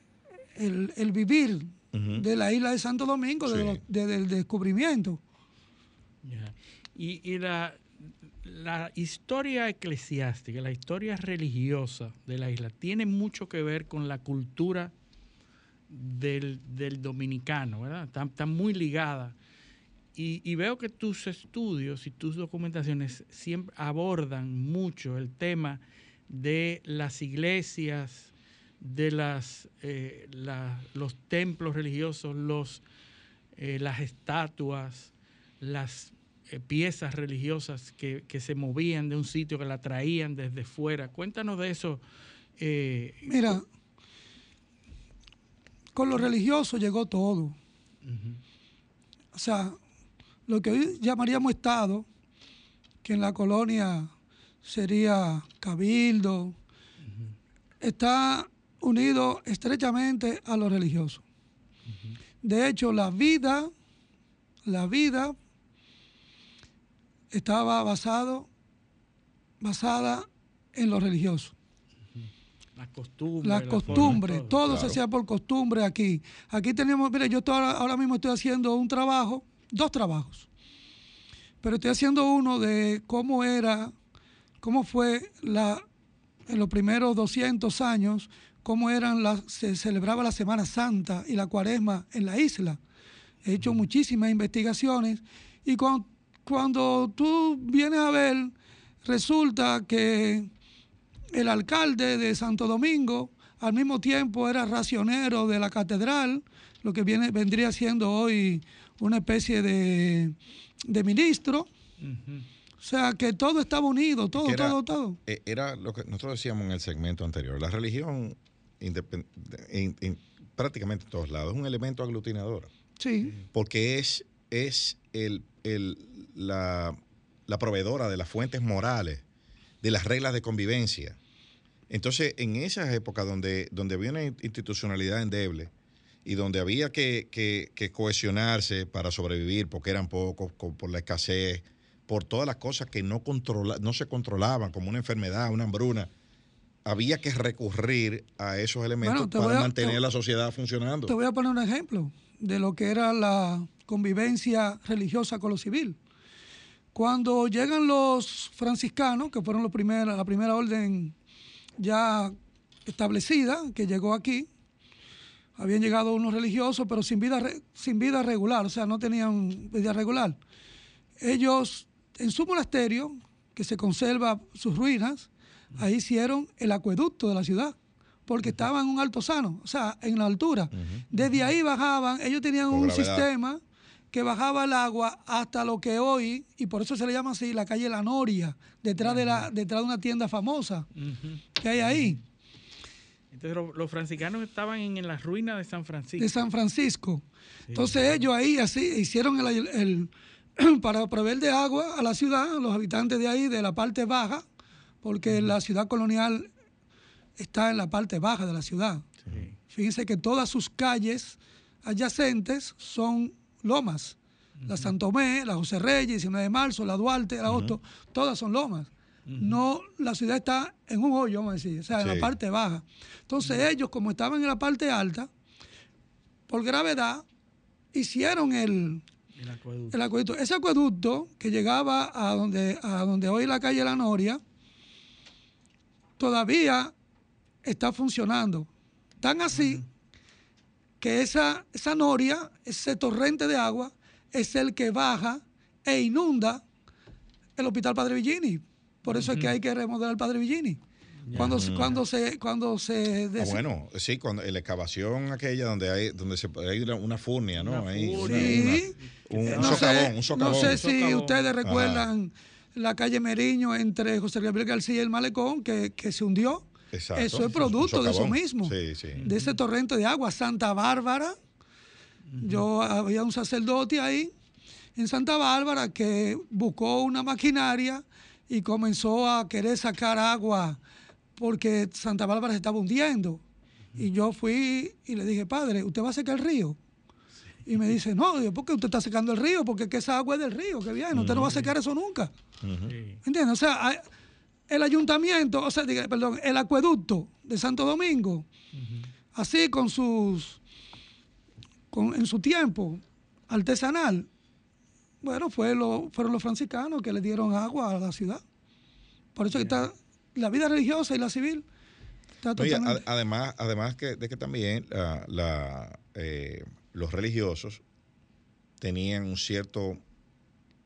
el, el vivir de la isla de Santo Domingo desde, Sí. los- desde el descubrimiento. Y, y la, la historia eclesiástica, la historia religiosa de la isla, tiene mucho que ver con la cultura del, del dominicano, ¿verdad? Está, está muy ligada. Y, y veo que tus estudios y tus documentaciones siempre abordan mucho el tema de las iglesias, de las, eh, la- los templos religiosos, los, eh, las estatuas, las eh, piezas religiosas que, que se movían de un sitio, que la traían desde fuera. Cuéntanos de eso. Mira, con lo religioso llegó todo. O sea, lo que hoy llamaríamos Estado, que en la colonia sería cabildo, está unido estrechamente a lo religioso. De hecho, la vida, la vida estaba basado, basada en lo religioso. las costumbres. Las la costumbres, todo, se hacía por costumbre aquí. Aquí tenemos, mire, yo estoy ahora, ahora mismo estoy haciendo un trabajo, dos trabajos, pero estoy haciendo uno de cómo era, cómo fue la, en los primeros 200 años, cómo eran las, se celebraba la Semana Santa y la Cuaresma en la isla. He hecho muchísimas investigaciones y cuando, cuando tú vienes a ver, resulta que el alcalde de Santo Domingo al mismo tiempo era racionero de la catedral, lo que viene, vendría siendo hoy una especie de, de ministro. O sea, que todo estaba unido, todo, era- todo, todo. eh, Era lo que nosotros decíamos en el segmento anterior. La religión, prácticamente en todos lados, es un elemento aglutinador. Sí. Porque es, es el, el- la, la proveedora de las fuentes morales, de las reglas de convivencia. Entonces, en esas épocas donde, donde había una institucionalidad endeble y donde había que, que- que cohesionarse para sobrevivir, porque eran pocos, co- por la escasez, por todas las cosas que no, controla, no se controlaban, como una enfermedad, una hambruna, había que recurrir a esos elementos Bueno, para a- mantener te- la sociedad funcionando. Te voy a poner un ejemplo de lo que era la convivencia religiosa con lo civil. Cuando llegan los franciscanos, que fueron los primeros, la primera orden ya establecida, que llegó aquí, habían llegado unos religiosos, pero sin vida, sin vida regular, o sea, no tenían vida regular. Ellos, en su monasterio, que se conserva sus ruinas, ahí hicieron el acueducto de la ciudad, porque estaban en un alto sano, o sea, en la altura. Desde ahí bajaban, ellos tenían un gravedad. sistema que bajaba el agua hasta lo que hoy, y por eso se le llama así, la calle La Noria, detrás, de, la, detrás de una tienda famosa que hay ahí, Entonces lo- los franciscanos estaban en, en las ruinas de San Francisco. de San Francisco. Entonces ellos ahí así hicieron el, el- <clears throat> para proveer de agua a la ciudad, a los habitantes de ahí, de la parte baja, porque la ciudad colonial está en la parte baja de la ciudad. Sí. Fíjense que todas sus calles adyacentes son lomas. La Santomé, la José Reyes, 19 de marzo, la Duarte, la Agosto, todas son lomas. No, la ciudad está en un hoyo, vamos a decir, o sea, en Sí. la parte baja. Entonces ellos, como estaban en la parte alta, por gravedad, hicieron el, El acueducto. el acueducto. Ese acueducto que llegaba a donde, a donde hoy la calle La Noria, todavía está funcionando. Tan así que esa, esa noria, ese torrente de agua, es el que baja e inunda el Hospital Padre Villini. Por eso es que hay que remodelar el Padre Villini. Cuando, cuando se, cuando se Ah, des- bueno, sí, cuando en la excavación aquella donde hay donde se hay una, una furnia, ¿no? Una Ahí, furnia. Sí. una- un, un no sé, un socavón. No sé si Socavón. ustedes recuerdan la calle Meriño entre José Gabriel García y el Malecón que, que se hundió. Exacto. Eso es producto de eso mismo. Sí, sí. De ese torrente de agua. Santa Bárbara. Yo había un sacerdote ahí en Santa Bárbara que buscó una maquinaria y comenzó a querer sacar agua porque Santa Bárbara se estaba hundiendo. Y yo fui y le dije, padre, ¿usted va a secar el río? Y me dice, no, Digo, ¿por qué usted está secando el río? Porque es que esa agua es del río, que bien, usted no va a secar eso nunca. Sí. ¿Entiendes? O sea, el ayuntamiento, o sea, perdón, el acueducto de Santo Domingo, así con sus, con, en su tiempo artesanal, bueno, fue lo, fueron los franciscanos que le dieron agua a la ciudad. Por eso que está la vida religiosa y la civil. Está totalmente- además, además que, de que también la- la, eh, los religiosos tenían un cierto,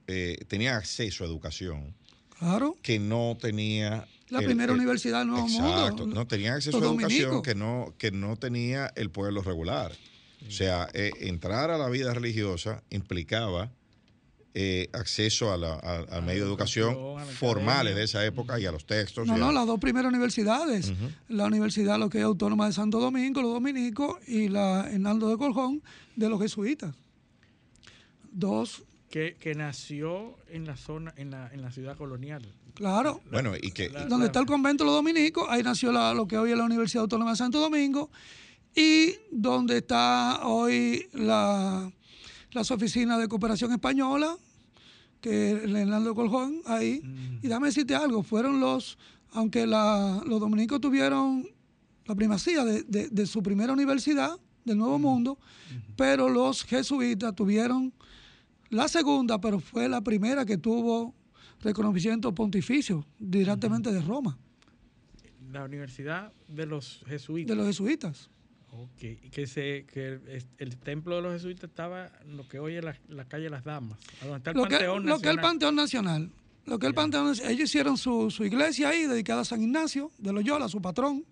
eh, tenían acceso a educación claro. que no tenía La primera el- universidad del Nuevo Exacto, Mundo. no tenían acceso a educación que no, que no tenía el pueblo regular. O sea, eh, entrar a la vida religiosa implicaba eh, acceso a la- a- al medio de educación formales de esa época y a los textos. No, no, las dos primeras universidades. La Universidad lo que es Autónoma de Santo Domingo, los dominicos, y la Hernando de Coljón, de los jesuitas. Dos, Que, que nació en la zona, en la, en la ciudad colonial. claro. Bueno, y que La- donde está el convento de los dominicos, ahí nació la- lo que hoy es la Universidad Autónoma de Santo Domingo, y donde está hoy la, las oficinas de cooperación española, que Hernando Coljón, ahí. Y dame decirte algo, fueron los, aunque la- los dominicos tuvieron la primacía de, de- de su primera universidad del Nuevo Mundo, pero los jesuitas tuvieron la segunda, pero fue la primera que tuvo reconocimiento pontificio directamente de Roma, La Universidad de los Jesuitas. de los jesuitas. Ok, que, se, que el, el templo de los jesuitas estaba en lo que hoy es la, la calle Las Damas, donde está el Lo que, Panteón lo que es el Nacional. Panteón Nacional. Lo que es el Panteón Nacional. Ellos hicieron su, su iglesia ahí, dedicada a San Ignacio de Loyola, su patrón.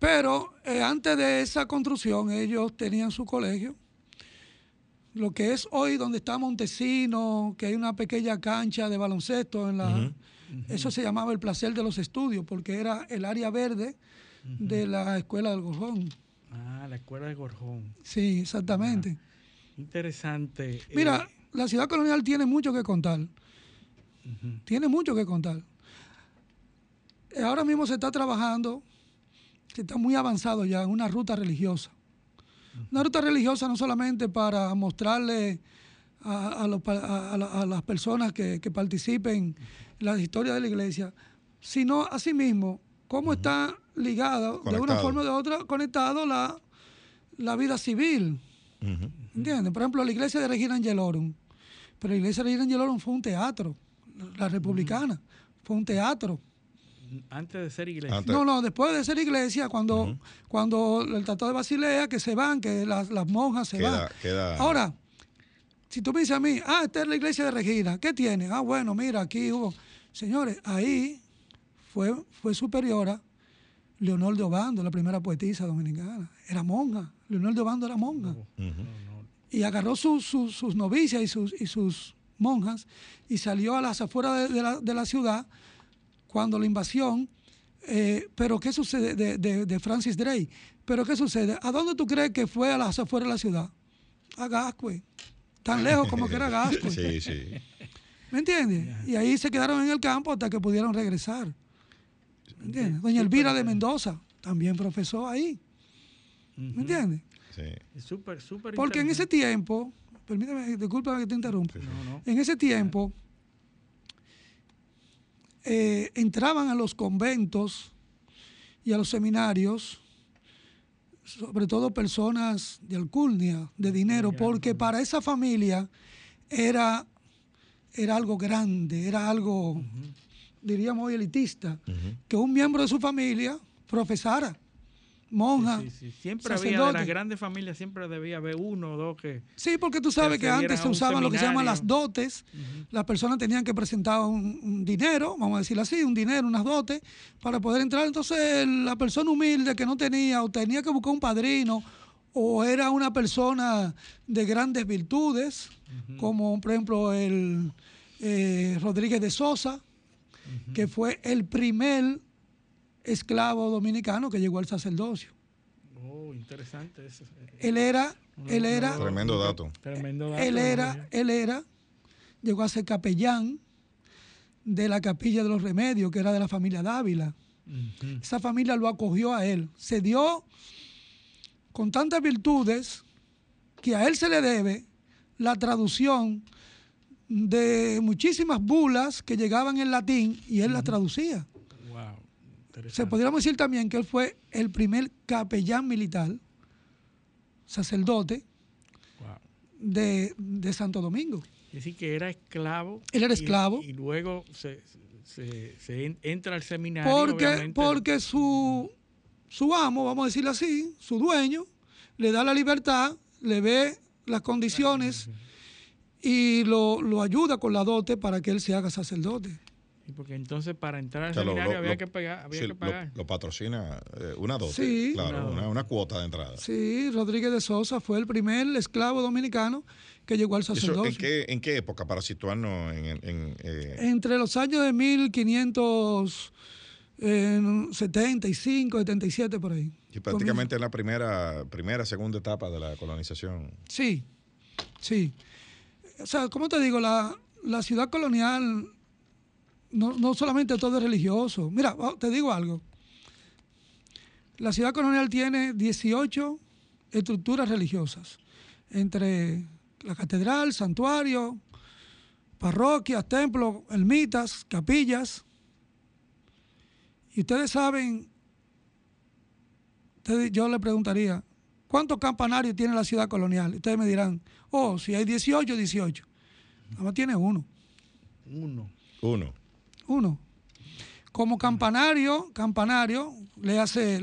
Pero eh, antes de esa construcción, ellos tenían su colegio. Lo que es hoy donde está Montesino, que hay una pequeña cancha de baloncesto en la. Eso se llamaba el placer de los estudios, porque era el área verde de la escuela del Gorjón. Ah, la escuela de Gorjón. Sí, exactamente. Interesante. eh, Mira, la ciudad colonial tiene mucho que contar. Tiene mucho que contar. Eh, Ahora mismo se está trabajando, se está muy avanzado ya en una ruta religiosa. Una ruta religiosa no solamente para mostrarle a, a los las personas que, que participen en la historia de la iglesia, sino asimismo cómo está ligada de una forma o de otra, conectado la, la vida civil. Ujú. ¿Entiendes? Por ejemplo, la iglesia de Regina Angelorum. Pero la iglesia de Angelo fue un teatro, la republicana, fue un teatro. Antes de ser iglesia. No, no, después de ser iglesia, cuando, cuando el Tratado de Basilea, que se van, que las, las monjas se van. Ahora, si tú me dices a mí, ah, esta es la iglesia de Regina, ¿qué tiene? Ah, bueno, mira, aquí hubo. Señores, ahí fue, fue superiora Leonor de Obando, la primera poetisa dominicana. Era monja. Leonor de Obando era monja. Y agarró sus novicias y sus, y sus monjas y salió a las afueras de, la, ciudad cuando la invasión. Eh, pero ¿qué sucede de, Francis Drake? Pero ¿qué sucede? ¿A dónde tú crees que fue a las afueras de la ciudad? A Gascue. Tan lejos como que era <laughs> Gascue. Sí, sí. ¿Me entiendes? Y ahí se quedaron en el campo hasta que pudieron regresar. ¿Me entiendes? Doña Elvira de Mendoza también profesó ahí. ¿Me entiendes? Sí. Súper, súper Porque en ese tiempo, permítame, disculpa que te interrumpa. En ese tiempo eh, entraban a los conventos y a los seminarios, sobre todo personas de alcurnia, de dinero, porque para esa familia era, era algo grande, era algo, diríamos elitista, que un miembro de su familia profesara monja. Siempre había, de las grandes familias, siempre debía haber uno o dos que. Sí, porque tú sabes que antes se usaban lo que se llaman las dotes. Las personas tenían que presentar un, dinero, vamos a decirlo así, un dinero, unas dotes, para poder entrar. Entonces, la persona humilde que no tenía, o tenía que buscar un padrino, o era una persona de grandes virtudes, como por ejemplo el eh, Rodríguez de Sosa, que fue el primer esclavo dominicano que llegó al sacerdocio. Oh, interesante eso. Él era, él era. Tremendo dato. Tremendo dato. Él era, él era, llegó a ser capellán de la capilla de los remedios, que era de la familia Dávila. Esa familia lo acogió a él. Se dio con tantas virtudes que a él se le debe la traducción de muchísimas bulas que llegaban en latín y él las traducía. Se podríamos decir también que él fue el primer capellán militar, sacerdote, de, Santo Domingo. Es decir, que era esclavo. Él era esclavo. Y, luego se, entra al seminario. Porque, porque su, su amo, vamos a decirlo así, su dueño, le da la libertad, le ve las condiciones y lo, lo ayuda con la dote para que él se haga sacerdote porque entonces para entrar al seminario había, que, pagar, Lo, patrocina eh, una dote, claro, una, cuota de entrada. Sí, Rodríguez de Sosa fue el primer esclavo dominicano que llegó al sacerdocio. ¿en, qué, ¿En qué época, para situarnos en...? Eh? Entre los años de 1575, 77, por ahí. Y prácticamente en la primera, primera, segunda etapa de la colonización. Sí, sí. O sea, ¿cómo te digo? La, la ciudad colonial no, solamente todo es religioso. Mira, oh, te digo algo. La ciudad colonial tiene 18 estructuras religiosas, entre la catedral, santuario, parroquias, templos, ermitas, capillas. Y ustedes saben, yo le preguntaría, ¿cuántos campanarios tiene la ciudad colonial? Ustedes me dirán, oh, si hay 18, 18. Nada más tiene uno. Uno. Uno uno. Como campanario, campanario, le hace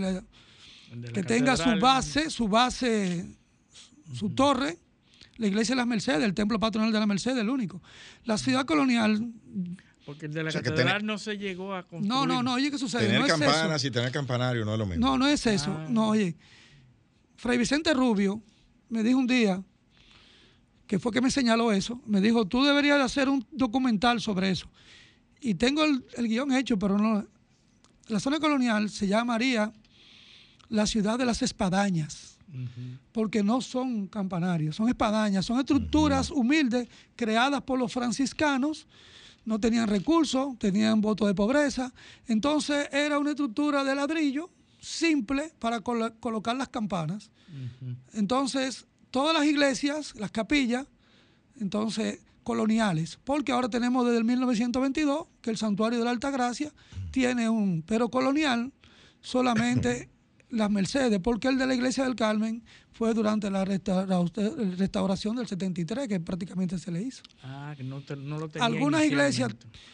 que tenga su base, su base, su torre, la iglesia de las Mercedes, el templo patronal de la Mercedes, el único. La ciudad colonial. Porque el de la catedral no se llegó a construir. No, no, no, oye, ¿qué sucede? Tener campanas y tener campanario no es lo mismo. No, no es eso. Ah. No, oye. Fray Vicente Rubio me dijo un día, que fue que me señaló eso, me dijo, tú deberías hacer un documental sobre eso y tengo el, guion hecho, pero no. La zona colonial se llamaría la ciudad de las espadañas, porque no son campanarios, son espadañas, son estructuras humildes creadas por los franciscanos, no tenían recursos, tenían voto de pobreza, entonces era una estructura de ladrillo simple para colocar las campanas. Entonces, todas las iglesias, las capillas, entonces coloniales, porque ahora tenemos desde el 1922 que el santuario de la Alta Gracia tiene un, pero colonial solamente <coughs> las Mercedes, porque el de la iglesia del Carmen fue durante la restaura- restauración del 73, que prácticamente se le hizo. Ah, que no, te- no lo tenía Algunas iglesias.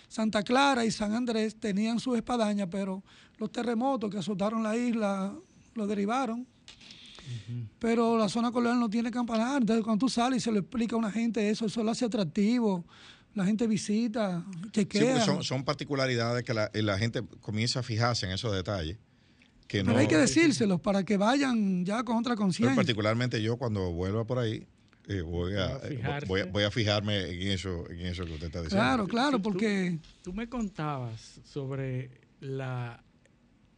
Santa Clara y San Andrés, tenían sus espadañas, pero los terremotos que azotaron la isla lo derivaron. Pero la zona colonial no tiene campanar. Entonces, cuando tú sales y se lo explica a una gente eso, eso lo hace atractivo. La gente visita, Sí, chequea. porque son, son particularidades que la, la gente comienza a fijarse en esos detalles. Que pero no, hay que decírselos para que vayan ya con otra conciencia. particularmente yo cuando vuelva por ahí, eh, voy, a, Va a eh, voy, a, voy a fijarme en eso, en eso que usted está diciendo. Claro, claro, tú- porque Tú me contabas sobre la,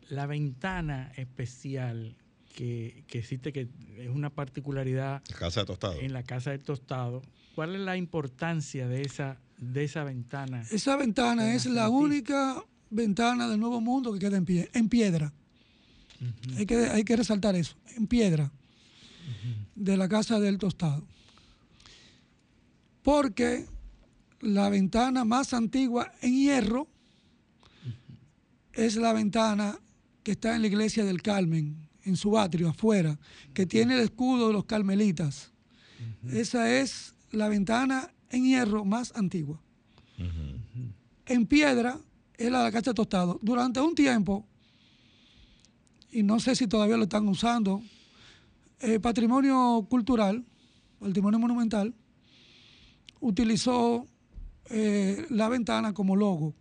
la ventana especial que, que existe, que es una particularidad Casa de tostado. en la casa del tostado. ¿Cuál es la importancia de esa, de esa ventana? esa ventana es la única ventana del Nuevo Mundo que queda en pie, en piedra. hay, que, hay que resaltar eso, en piedra, de la casa del tostado. Porque la ventana más antigua en hierro es la ventana que está en la iglesia del Carmen, en su atrio, afuera, que tiene el escudo de los carmelitas. Esa es la ventana en hierro más antigua. En piedra es la de la de tostado. Durante un tiempo, y no sé si todavía lo están usando, el patrimonio cultural, patrimonio monumental, utilizó eh, la ventana como logo.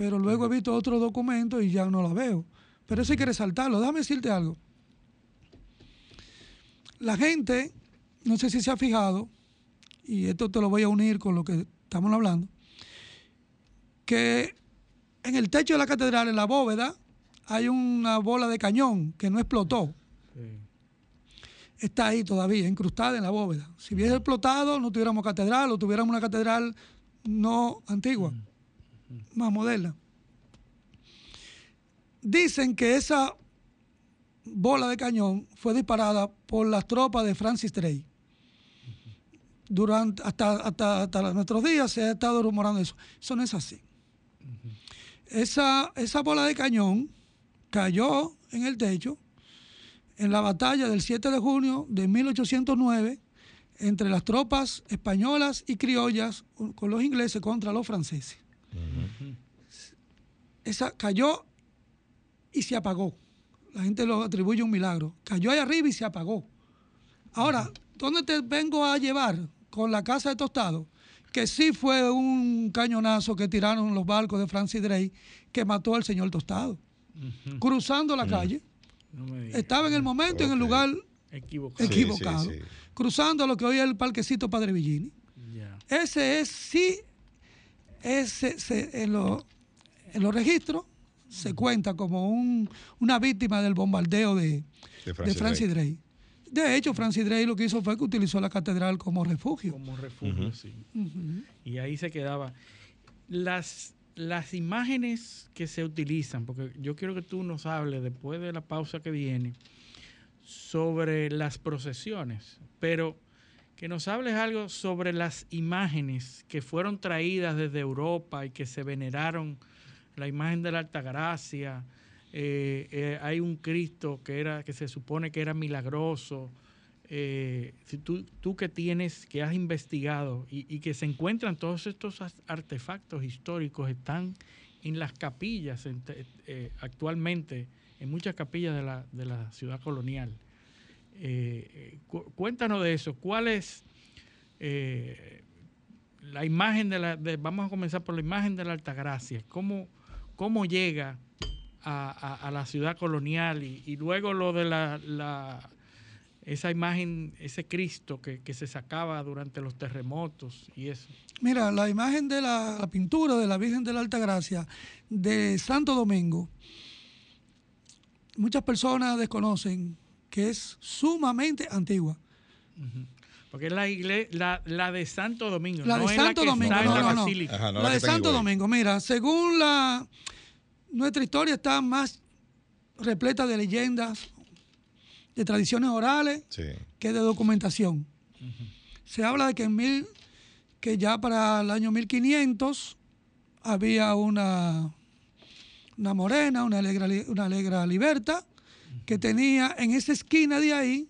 Pero luego he visto otros documentos y ya no la veo. Pero eso hay que resaltarlo. Déjame decirte algo. La gente, no sé si se ha fijado, y esto te lo voy a unir con lo que estamos hablando, que en el techo de la catedral, en la bóveda, hay una bola de cañón que no explotó. Está ahí todavía, incrustada en la bóveda. Si hubiese explotado, no tuviéramos catedral o tuviéramos una catedral no antigua, más moderna. Dicen que esa bola de cañón fue disparada por las tropas de Francis Drake. Durante, hasta, hasta, hasta nuestros días se ha estado rumorando eso. Eso no es así. Esa, esa bola de cañón cayó en el techo en la batalla del 7 de junio de 1809 entre las tropas españolas y criollas con los ingleses contra los franceses. Esa cayó y se apagó. La gente lo atribuye a un milagro. Cayó ahí arriba y se apagó. Ahora, ¿dónde te vengo a llevar con la casa de tostado? Que sí fue un cañonazo que tiraron los barcos de Francis Drake que mató al señor Tostado. Cruzando la calle. No me digas. Estaba en el momento, en el lugar Equivocado. equivocado. sí, sí. Cruzando lo que hoy es el parquecito Padre Villini. Ese es, sí, ese, se- en, lo- en los registros se cuenta como un- una víctima del bombardeo de, De de Francis Drake. Drake. De hecho, Francis Drake lo que hizo fue que utilizó la catedral como refugio. Como refugio, sí. Y ahí se quedaba. Las, las imágenes que se utilizan, porque yo quiero que tú nos hables después de la pausa que viene sobre las procesiones, pero que nos hables algo sobre las imágenes que fueron traídas desde Europa y que se veneraron, la imagen de la Altagracia, eh, eh, hay un Cristo que era que se supone que era milagroso. eh, si tú, tú que tienes, que has investigado y, que se encuentran todos estos artefactos históricos, están en las capillas eh, actualmente, en muchas capillas de la, de la ciudad colonial. Eh, cu- cuéntanos de eso. ¿Cuál es eh, la imagen de la... de- vamos a comenzar por la imagen de la Altagracia. ¿Cómo, cómo llega a, la ciudad colonial? Y, luego lo de la, la- esa imagen, ese Cristo que, se sacaba durante los terremotos y eso. Mira, la imagen de la, la pintura de la Virgen de la Altagracia de Santo Domingo, muchas personas desconocen que es sumamente antigua. Porque es la, igle- la, la de Santo Domingo. La no de es Santo que Domingo, no, la no, no. basílica. Ajá, no la de Santo. Domingo, mira, según la nuestra historia está más repleta de leyendas, de tradiciones orales Sí. que de documentación. Se habla de que en mil, que ya para el año 1500 había una, una morena, una alegra, una alegra liberta, que tenía en esa esquina de ahí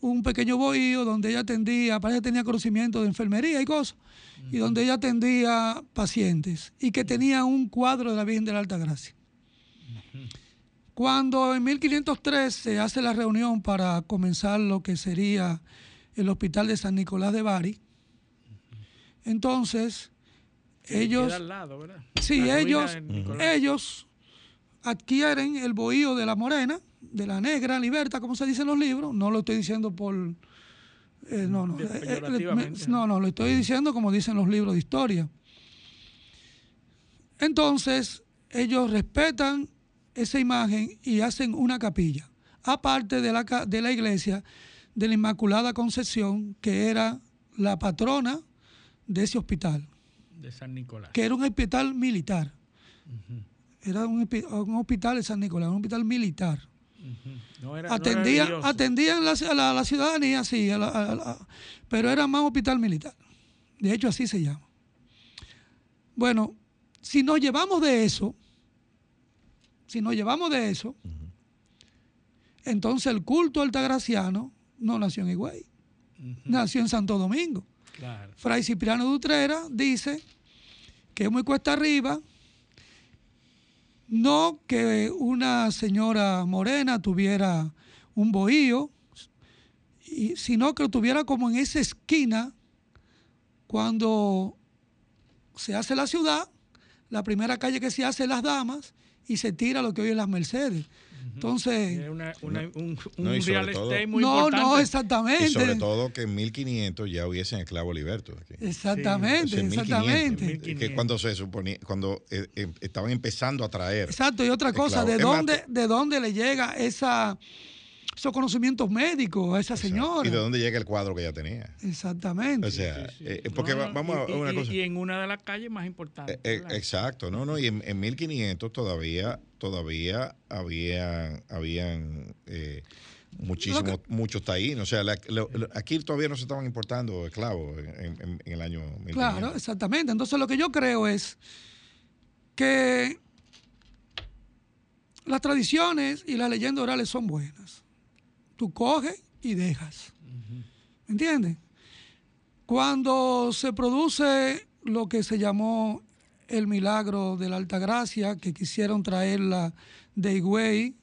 un pequeño bohío donde ella atendía, parece que tenía conocimiento de enfermería y cosas, y donde ella atendía pacientes, y que tenía un cuadro de la Virgen de la Alta Gracia. Cuando en 1503 se hace la reunión para comenzar lo que sería el hospital de San Nicolás de Bari, entonces ellos... Sí, La ellos, ellos adquieren el bohío de la morena, de la negra, liberta, como se dice en los libros. No lo estoy diciendo por. eh, no, no. Eh, eh, no, no, lo estoy diciendo como dicen los libros de historia. Entonces, ellos respetan esa imagen y hacen una capilla, aparte de la, de la iglesia de la Inmaculada Concepción, que era la patrona de ese hospital De San Nicolás. que era un hospital militar. Era un, un hospital de San Nicolás, un hospital militar. No era, no atendían la, a la, ciudadanía, sí, a la- a la- pero era más hospital militar. De hecho, así se llama. Bueno, si nos llevamos de eso, si nos llevamos de eso, entonces el culto altagraciano no nació en Higüey, nació en Santo Domingo. Claro. Fray Cipriano de Utrera dice que es muy cuesta arriba, no que una señora morena tuviera un bohío, sino que lo tuviera como en esa esquina cuando se hace la ciudad, la primera calle que se hace Las Damas y se tira lo que hoy es Las Mercedes. Entonces, una- una- un, un No, y sobre real todo- estate muy no, importante. no, exactamente. Y sobre todo que en 1500 ya hubiesen esclavo liberto. aquí. Exactamente, en 1500, exactamente. Que cuando se suponía, cuando eh, eh, estaban empezando a traer. Exacto, y otra cosa, esclavos. ¿de más, dónde, ¿de dónde le llega esa, esos conocimientos médicos a esa señora? ¿Y de dónde llega el cuadro que ella tenía? Exactamente. O sea, eh, porque No, va- no, vamos a y, una y- cosa. y en una de las calles más importantes. Eh, exacto, no, no, y en, en 1500 todavía, todavía habían, habían eh, muchísimos, muchos taínos. O sea, la- lo- lo- aquí todavía no se estaban importando esclavos en, en- en el año 1500. Claro, exactamente. Entonces lo que yo creo es que las tradiciones y las leyendas orales son buenas. Tú coges y dejas. ¿Me entiendes? Cuando se produce lo que se llamó el milagro de la Altagracia, que quisieron traerla de Higüey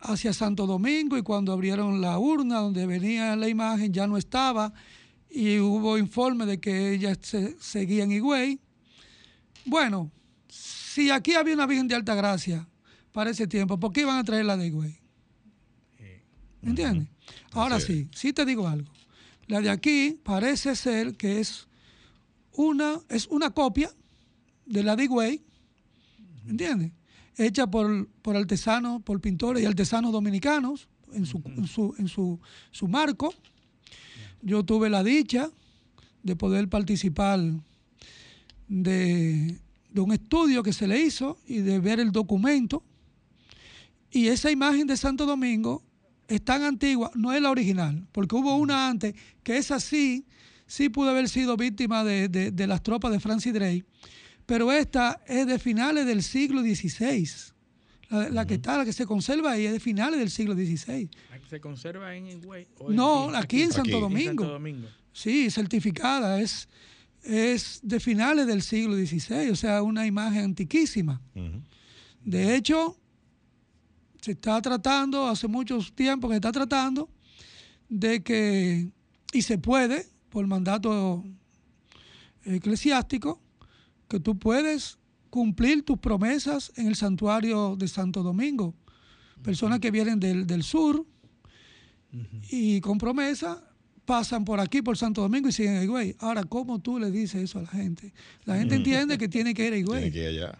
hacia Santo Domingo y cuando abrieron la urna donde venía la imagen ya no estaba y hubo informe de que ella se, seguía en Higüey. Bueno, si aquí había una Virgen de Altagracia para ese tiempo, ¿por qué iban a traerla de Higüey? ¿Me entiendes? Ahora sí, sí te digo algo. La de aquí parece ser que es una, es una copia de la de Higüey, ¿me entiendes? Hecha por, por artesanos, por pintores y artesanos dominicanos en su, en su, en su, su marco. Yo tuve la dicha de poder participar de, de un estudio que se le hizo y de ver el documento. Y esa imagen de Santo Domingo es tan antigua, no es la original, porque hubo una antes que es así, sí pudo haber sido víctima de, de- de las tropas de Francis Drake, pero esta es de finales del siglo XVI. La, la que está, la que se conserva ahí es de finales del siglo XVI. ¿Se conserva en Higüey? No, aquí en Santo Aquí. Domingo. Santo Domingo. Sí, certificada, es, es de finales del siglo XVI, o sea, una imagen antiquísima. De hecho, se está tratando, hace mucho tiempo que se está tratando, de que, y se puede, por mandato eclesiástico, que tú puedes cumplir tus promesas en el santuario de Santo Domingo. Personas que vienen del, del sur y con promesa pasan por aquí, por Santo Domingo y siguen a Higüey. Ahora, ¿cómo tú le dices eso a la gente? La gente entiende <laughs> que tiene que ir a Tiene Higüey. que ir allá.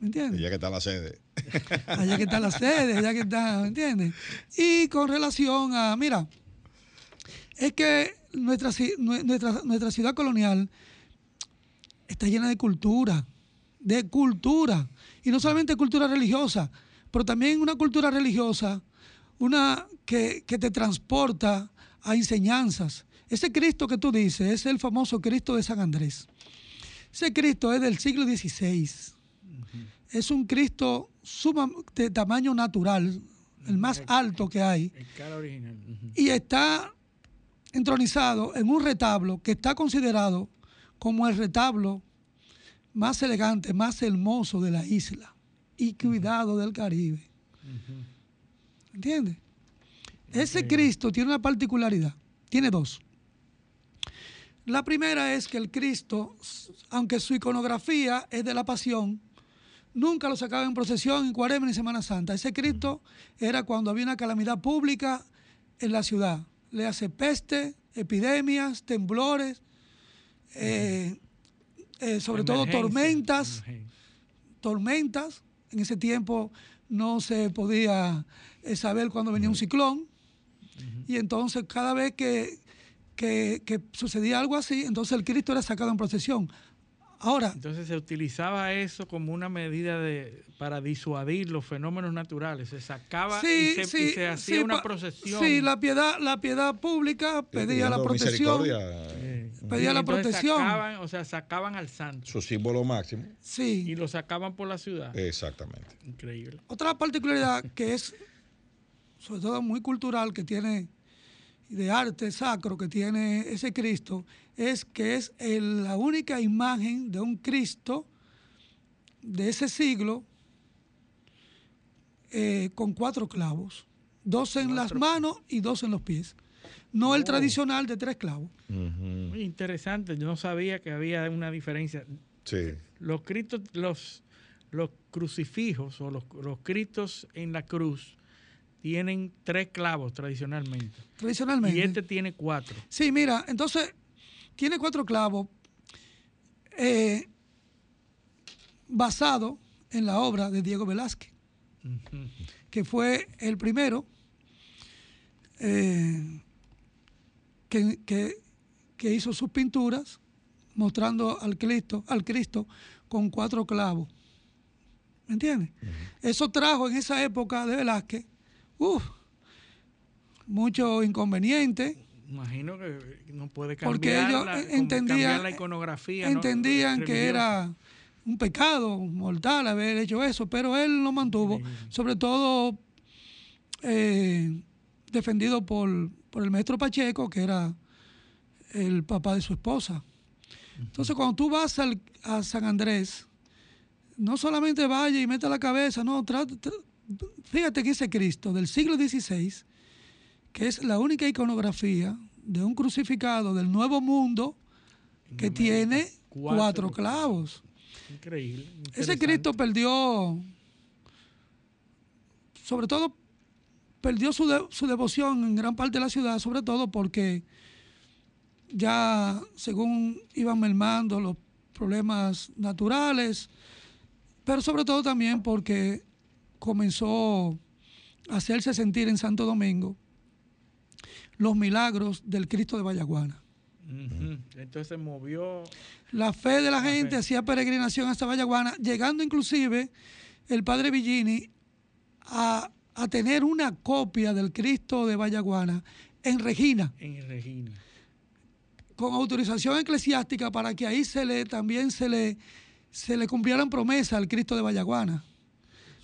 ¿Me entiendes? Ya que está la sede. allá que está la sede, allá que está, ¿me entiendes? Y con relación a, mira, es que nuestra, nuestra, nuestra ciudad colonial está llena de cultura, de cultura, y no solamente cultura religiosa, pero también una cultura religiosa, una que, que te transporta a enseñanzas. Ese Cristo que tú dices es el famoso Cristo de San Andrés. Ese Cristo es del siglo XVI es un Cristo suma, de tamaño natural, el más alto que hay. El cara original. ujú. Y está entronizado en un retablo que está considerado como el retablo más elegante, más hermoso de la isla y cuidado del Caribe. ¿Entiendes? Ese Cristo tiene una particularidad, tiene dos. La primera es que el Cristo, aunque su iconografía es de la pasión, nunca lo sacaba en procesión en Cuaresma ni Semana Santa. Ese Cristo era cuando había una calamidad pública en la ciudad. Le hace peste, epidemias, temblores, eh, eh, sobre todo tormentas, tormentas. En ese tiempo no se podía eh, saber cuándo venía un ciclón. Y entonces cada vez que, que- que sucedía algo así, entonces el Cristo era sacado en procesión. Ahora, Entonces se utilizaba eso como una medida de para disuadir los fenómenos naturales. Se sacaba y, se, hacía sí, una procesión. Sí, la piedad, la piedad pública pedía la protección. pedía la protección. sacaban, o sea, sacaban al santo Su símbolo máximo. Sí. y lo sacaban por la ciudad. Exactamente. Increíble. Otra particularidad que es, sobre todo muy cultural, que tiene, de arte sacro que tiene ese Cristo, es que es el- la única imagen de un Cristo de ese siglo eh, con cuatro clavos, dos en las manos y dos en los pies. No el Oh. tradicional de tres clavos. Muy interesante. Yo no sabía que había una diferencia. Sí. Los cristos, los, los crucifijos o los, los cristos en la cruz tienen tres clavos tradicionalmente. Tradicionalmente. Y este tiene cuatro. Sí, mira, entonces tiene cuatro clavos eh, basado en la obra de Diego Velázquez, que fue el primero eh, que, que- que hizo sus pinturas mostrando al Cristo, al Cristo con cuatro clavos. ¿Me entiendes? Eso trajo en esa época de Velázquez, uf, mucho inconveniente. Imagino que no puede cambiar, porque ellos la, entendían, cambiar la iconografía. ¿no? entendían que era un pecado mortal haber hecho eso, pero él lo mantuvo, sobre todo eh, defendido por, por el maestro Pacheco, que era el papá de su esposa. Entonces, cuando tú vas al- a San Andrés, no solamente vaya y meta la cabeza, no, trata- tra- fíjate que ese Cristo del siglo XVI, que es la única iconografía de un crucificado del Nuevo Mundo que tiene Cuatro cuatro clavos. Increíble. Ese. Cristo perdió, sobre todo, perdió su, de- su devoción en gran parte de la ciudad, sobre todo porque ya según iban mermando los problemas naturales, pero sobre todo también porque comenzó a hacerse sentir en Santo Domingo los milagros del Cristo de Vallaguana. Ujú. Entonces movió. La fe de la La gente fe. hacía peregrinación hasta Vallaguana, llegando inclusive el padre Villini a, a tener una copia del Cristo de Vallaguana en Regina, en Regina. con autorización eclesiástica para que ahí se le también se le, se le cumplieran promesas al Cristo de Vallaguana.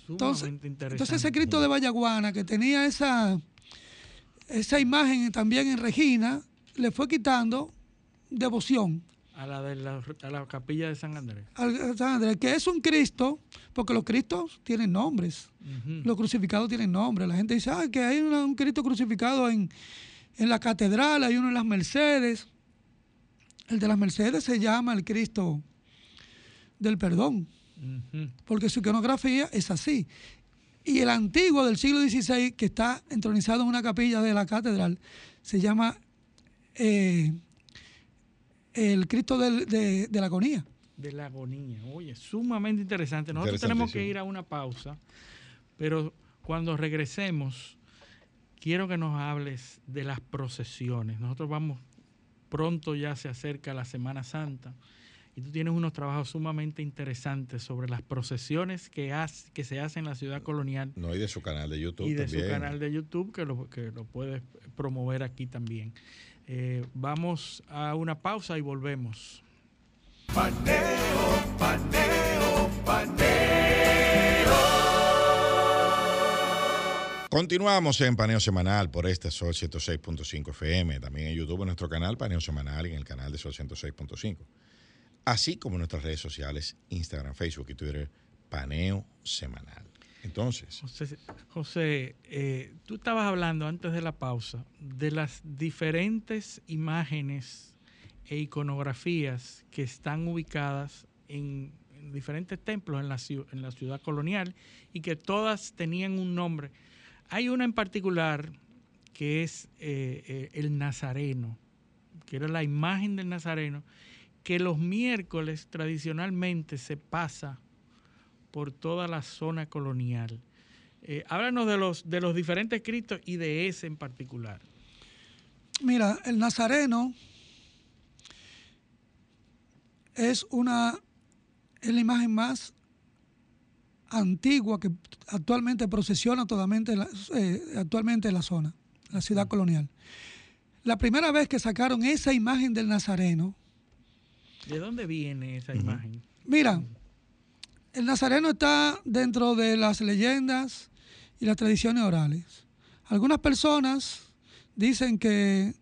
Entonces, entonces ese Cristo de Vallaguana que tenía esa, esa imagen también en Regina, le fue quitando devoción. a la de la, a la capilla de San Andrés. al- San Andrés, que es un Cristo, porque los Cristos tienen nombres, los crucificados tienen nombres. La gente dice, ah, que hay una- un Cristo crucificado en, en la catedral, hay uno en las Mercedes. El de las Mercedes se llama el Cristo del perdón, porque su iconografía es así. Y el antiguo del siglo XVI, que está entronizado en una capilla de la catedral, se llama eh, el Cristo del- de, de la agonía. de la agonía. Oye, sumamente interesante. Nosotros tenemos que ir a una pausa, pero cuando regresemos, quiero que nos hables de las procesiones. Nosotros vamos, pronto ya se acerca la Semana Santa, y tú tienes unos trabajos sumamente interesantes sobre las procesiones que, hace- que se hacen en la ciudad colonial No, y de su canal de YouTube y de también. su canal de YouTube, que lo, que lo puedes promover aquí también. Eh, vamos a una pausa y volvemos. Paneo, paneo, paneo. Continuamos en Paneo Semanal por este Sol 106.5 FM, también en YouTube en nuestro canal Paneo Semanal y en el canal de Sol 106.5, así como nuestras redes sociales, Instagram, Facebook y Twitter, Paneo Semanal. Entonces, José, eh, tú estabas hablando antes de la pausa de las diferentes imágenes e iconografías que están ubicadas en, en diferentes templos en la, en la ciudad colonial y que todas tenían un nombre. Hay una en particular que es eh, eh, el Nazareno, que era la imagen del Nazareno, que los miércoles tradicionalmente se pasa por toda la zona colonial. Eh, háblanos de los, de los diferentes Cristos y de ese en particular. Mira, el Nazareno es una es la imagen más antigua que actualmente procesiona totalmente la- eh, actualmente en la zona, la ciudad colonial. La primera vez que sacaron esa imagen del Nazareno, ¿De dónde viene esa imagen? mira, el Nazareno está dentro de las leyendas y las tradiciones orales. Algunas personas dicen que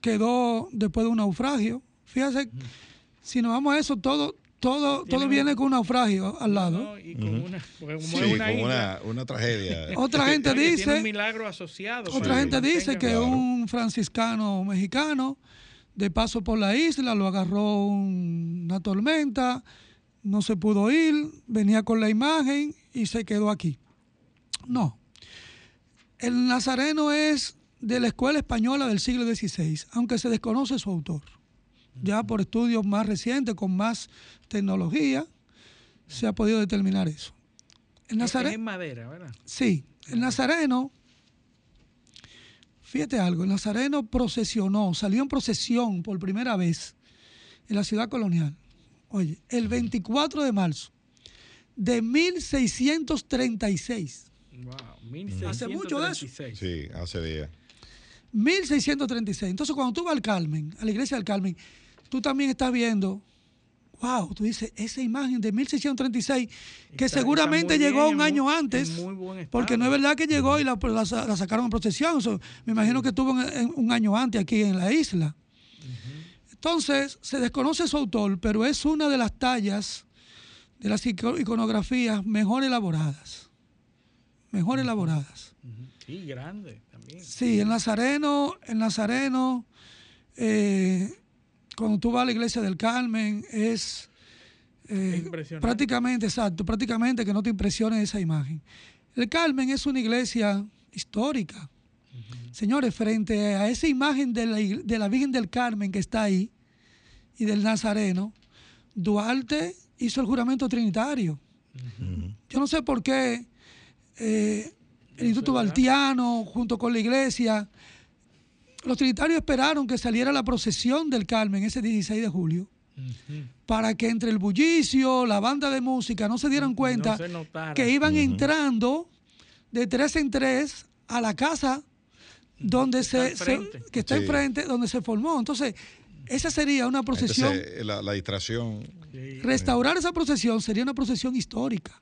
quedó después de un naufragio. Fíjate, si nos vamos a eso, todo, todo, todo viene con un naufragio al lado. No, y con una, sí, una tragedia. <laughs> Otra gente oye, tiene dice, un milagro asociado. otra gente dice que Claro. un franciscano mexicano de paso por la isla lo agarró un- una tormenta, no se pudo ir, venía con la imagen y se quedó aquí. No. El Nazareno es de la escuela española del siglo XVI, aunque se desconoce su autor. Ya por estudios más recientes, con más tecnología, se ha podido determinar eso. El es en madera, ¿verdad? Sí, el Nazareno, fíjate algo, el Nazareno procesionó, salió en procesión por primera vez en la ciudad colonial. Oye, el 24 de marzo de 1636. Wow, Hace mucho de eso. 1636. Sí, hace días. 1636. Entonces, cuando tú vas al Carmen, a la iglesia del Carmen, tú también estás viendo, wow, tú dices, esa imagen de 1636, que Está- seguramente está llegó bien, un año muy- antes, en muy buen estado. porque no es verdad que llegó y la, la sacaron en procesión. Me imagino que estuvo en- en un año antes aquí en la isla. Entonces, se desconoce su autor, pero es una de las tallas de las ico- iconografías mejor elaboradas. Mejor elaboradas. Ujú. Sí, grande también. Sí, el Nazareno, el Nazareno, eh, cuando tú vas a la iglesia del Carmen, es eh, prácticamente, exacto, prácticamente que no te impresione esa imagen. El Carmen es una iglesia histórica. Señores, frente a esa imagen de la, de la Virgen del Carmen que está ahí y del Nazareno, Duarte hizo el juramento trinitario. Yo no sé por qué eh, el Instituto Baltiano, junto con la iglesia, los trinitarios esperaron que saliera la procesión del Carmen ese 16 de julio, para que entre el bullicio, la banda de música, no se dieran cuenta se que iban entrando de tres en tres a la casa donde se, está se- enfrente. que está Sí. enfrente, donde se formó. Entonces, esa sería una procesión. Entonces, la, la distracción. Restaurar esa procesión sería una procesión histórica,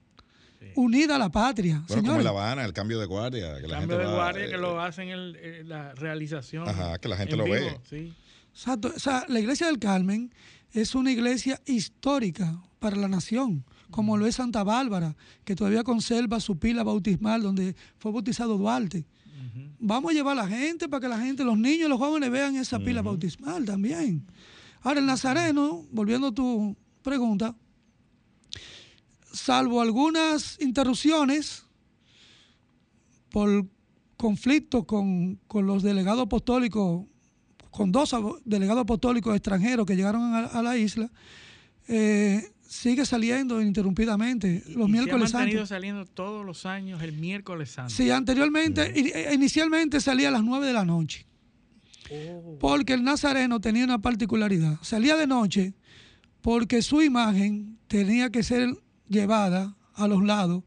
unida a la patria. Bueno, como en Señores, La Habana, el cambio de guardia. Que la Cambio gente de va, guardia que eh, lo hacen el, eh, la realización. Ajá, que la gente en lo ve. vivo, Sí. Exacto. O sea, la iglesia del Carmen es una iglesia histórica para la nación, como lo es Santa Bárbara, que todavía conserva su pila bautismal donde fue bautizado Duarte. Vamos a llevar a la gente para que la gente, los niños y los jóvenes vean esa pila bautismal también. Ahora, el Nazareno, volviendo a tu pregunta, salvo algunas interrupciones por conflictos con, con los delegados apostólicos, con dos delegados apostólicos extranjeros que llegaron a, a la isla, eh, sigue saliendo ininterrumpidamente los y miércoles se ha mantenido santos. saliendo todos los años el miércoles santo. Sí, anteriormente, eh, inicialmente salía a las 9 de la noche, Oh, porque el nazareno tenía una particularidad. Salía de noche porque su imagen tenía que ser llevada a los lados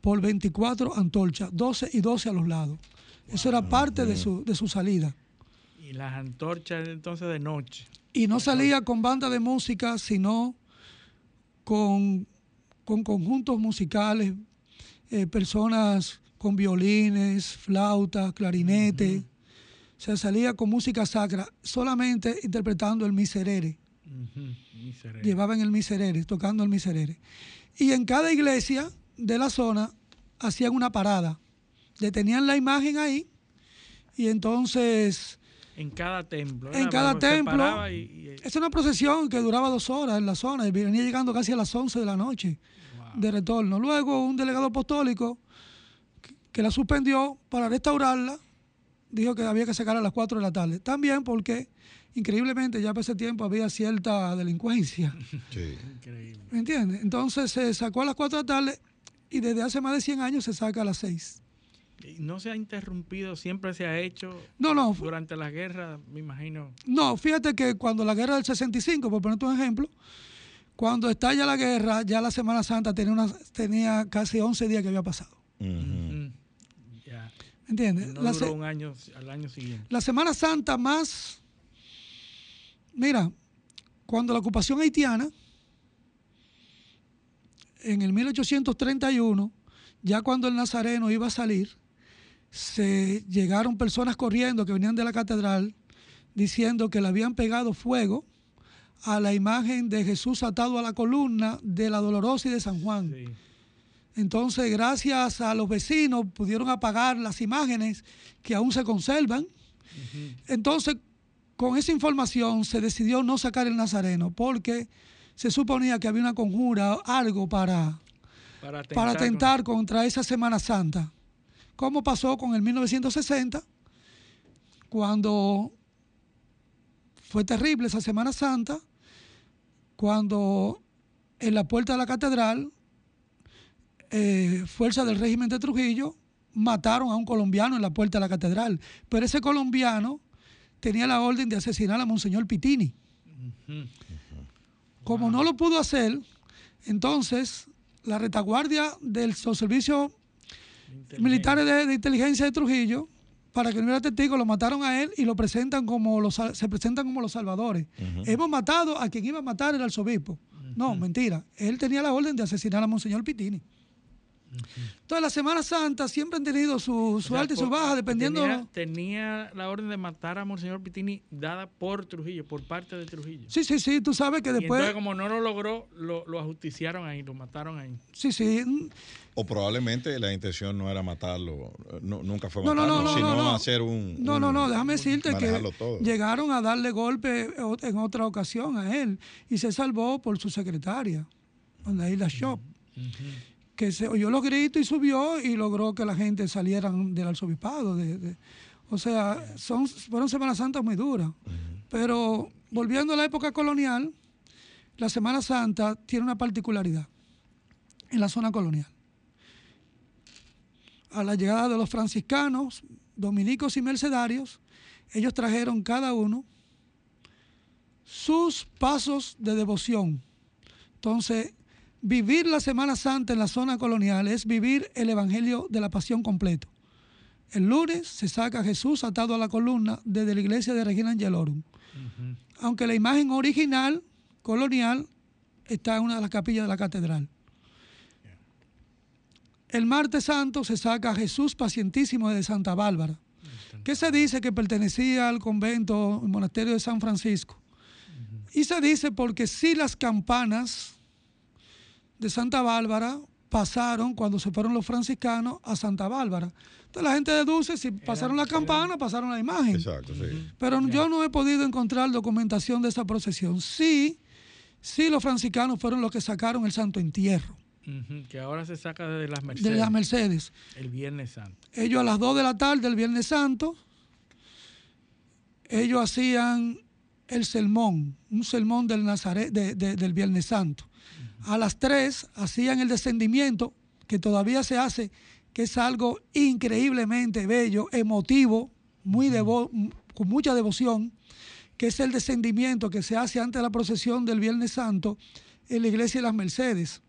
por 24 antorchas, 12 y 12 a los lados. Eso era parte de su, de su salida. y las antorchas entonces de noche. Y no salía con banda de música, sino con, con conjuntos musicales, eh, personas con violines, flauta, clarinete. Se salía con música sacra, solamente interpretando el miserere. Llevaban el miserere, tocando el miserere. Y en cada iglesia de la zona hacían una parada. Detenían la imagen ahí y entonces... En cada templo. En cada templo. Es una procesión que duraba dos horas en la zona y venía llegando casi a las 11 de la noche de retorno. Luego un delegado apostólico que la suspendió para restaurarla dijo que había que sacar a las 4 de la tarde. También porque, increíblemente, ya por ese tiempo había cierta delincuencia. Sí. Increíble. ¿Me entiendes? Entonces se sacó a las 4 de la tarde y desde hace más de 100 años se saca a las 6. ¿No se ha interrumpido? ¿Siempre se ha hecho? No, no. Durante la guerra, me imagino. No, fíjate que cuando la guerra del 65, por ponerte un ejemplo, cuando estalla la guerra, ya la Semana Santa tenía, una, tenía casi 11 días que había pasado. ¿Entiendes? No duró un año al año siguiente. La Semana Santa más. Mira, cuando la ocupación haitiana, en el 1831, ya cuando el Nazareno iba a salir, se llegaron personas corriendo que venían de la catedral diciendo que le habían pegado fuego a la imagen de Jesús atado a la columna de la Dolorosa y de San Juan. Entonces, gracias a los vecinos, pudieron apagar las imágenes que aún se conservan. Entonces, con esa información se decidió no sacar el Nazareno porque se suponía que había una conjura, algo para, para atentar, contra esa Semana Santa. Como pasó con el 1960, cuando fue terrible esa Semana Santa, cuando en la puerta de la catedral eh, fuerzas del régimen de Trujillo mataron a un colombiano en la puerta de la catedral. Pero ese colombiano tenía la orden de asesinar a Monseñor Pitini. Como no lo pudo hacer, entonces la retaguardia del servicio militares de, inteligencia de Trujillo, para que no hubiera testigo, lo mataron a él y lo presentan como los, se presentan como los salvadores. Hemos matado a quien iba a matar el arzobispo. No, mentira. Él tenía la orden de asesinar a Monseñor Pitini. Entonces, la Semana Santa siempre han tenido su, su alta y su baja, dependiendo. Tenía, tenía, la orden de matar a Monseñor Pitini dada por Trujillo, por parte de Trujillo. Sí, sí, sí, tú sabes que después. entonces, como no lo logró, lo, lo, ajusticiaron ahí, lo mataron ahí. Sí, sí. O probablemente la intención no era matarlo, nunca fue matarlo, sino hacer un. No, no, no, déjame decirte que llegaron a darle golpe en otra ocasión a él y se salvó por su secretaria, la Shop que se oyó los gritos y subió y logró que la gente saliera del arzobispado. De, o sea, son, fueron Semanas Santas muy duras. Pero volviendo a la época colonial, la Semana Santa tiene una particularidad en la zona colonial. A la llegada de los franciscanos, dominicos y mercedarios, ellos trajeron cada uno sus pasos de devoción. Entonces, vivir la Semana Santa en la zona colonial es vivir el Evangelio de la Pasión completo. El lunes se saca a Jesús atado a la columna desde la iglesia de Regina Angelorum. Aunque la imagen original, colonial, está en una de las capillas de la catedral. El martes santo se saca a Jesús pacientísimo de Santa Bárbara, que se dice que pertenecía al convento, el monasterio de San Francisco. Y se dice porque si las campanas de Santa Bárbara pasaron cuando se fueron los franciscanos a Santa Bárbara. Entonces la gente deduce si pasaron la campana, pasaron la imagen. Exacto, sí. Pero yo no he podido encontrar documentación de esa procesión. Sí, sí los franciscanos fueron los que sacaron el Santo Entierro. que ahora se saca de las Mercedes. De las Mercedes. El Viernes Santo. Ellos a las 2 de la tarde del Viernes Santo, ellos hacían el sermón, un sermón del, Nazaret, del Viernes Santo a las 3 hacían el descendimiento, que todavía se hace, que es algo increíblemente bello, emotivo, muy con mucha devoción, que es el descendimiento que se hace antes de la procesión del Viernes Santo en la iglesia de las Mercedes.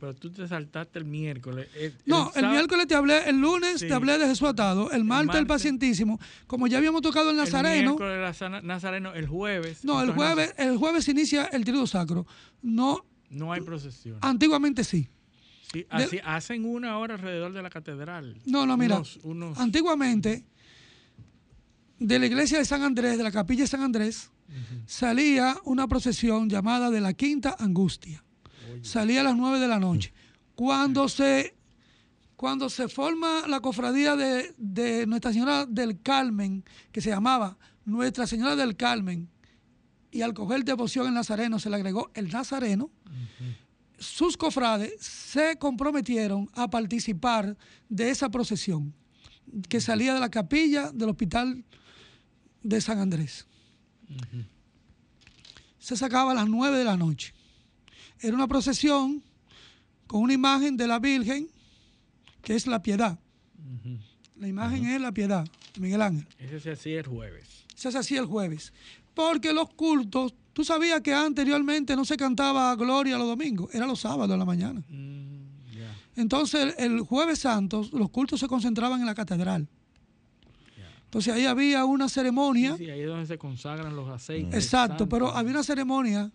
Pero tú te saltaste el miércoles. no, el, miércoles te hablé, el lunes te hablé de Jesús atado, el martes, el, pacientísimo, como ya habíamos tocado el Nazareno. El miércoles Nazareno, el jueves. No, el jueves, el jueves inicia el trido sacro. No no hay procesión. Antiguamente sí. Sí, así, hacen una hora alrededor de la catedral. No, no, mira. Antiguamente, de la iglesia de San Andrés, de la capilla de San Andrés, salía una procesión llamada de la Quinta Angustia. Salía a las nueve de la noche. Cuando se, cuando se forma la cofradía de, de Nuestra Señora del Carmen, que se llamaba Nuestra Señora del Carmen, y al coger devoción en Nazareno se le agregó el Nazareno, sus cofrades se comprometieron a participar de esa procesión que salía de la capilla del hospital de San Andrés. Se sacaba a las nueve de la noche. Era una procesión con una imagen de la Virgen, que es la piedad. La imagen es la piedad, Miguel Ángel. Ese se hacía el jueves. Ese se hacía el jueves. Porque los cultos, tú sabías que anteriormente no se cantaba Gloria los domingos, era los sábados en la mañana. Mm, Entonces el, jueves santo los cultos se concentraban en la catedral. Entonces ahí había una ceremonia. Sí, ahí es donde se consagran los aceites. Exacto, pero había una ceremonia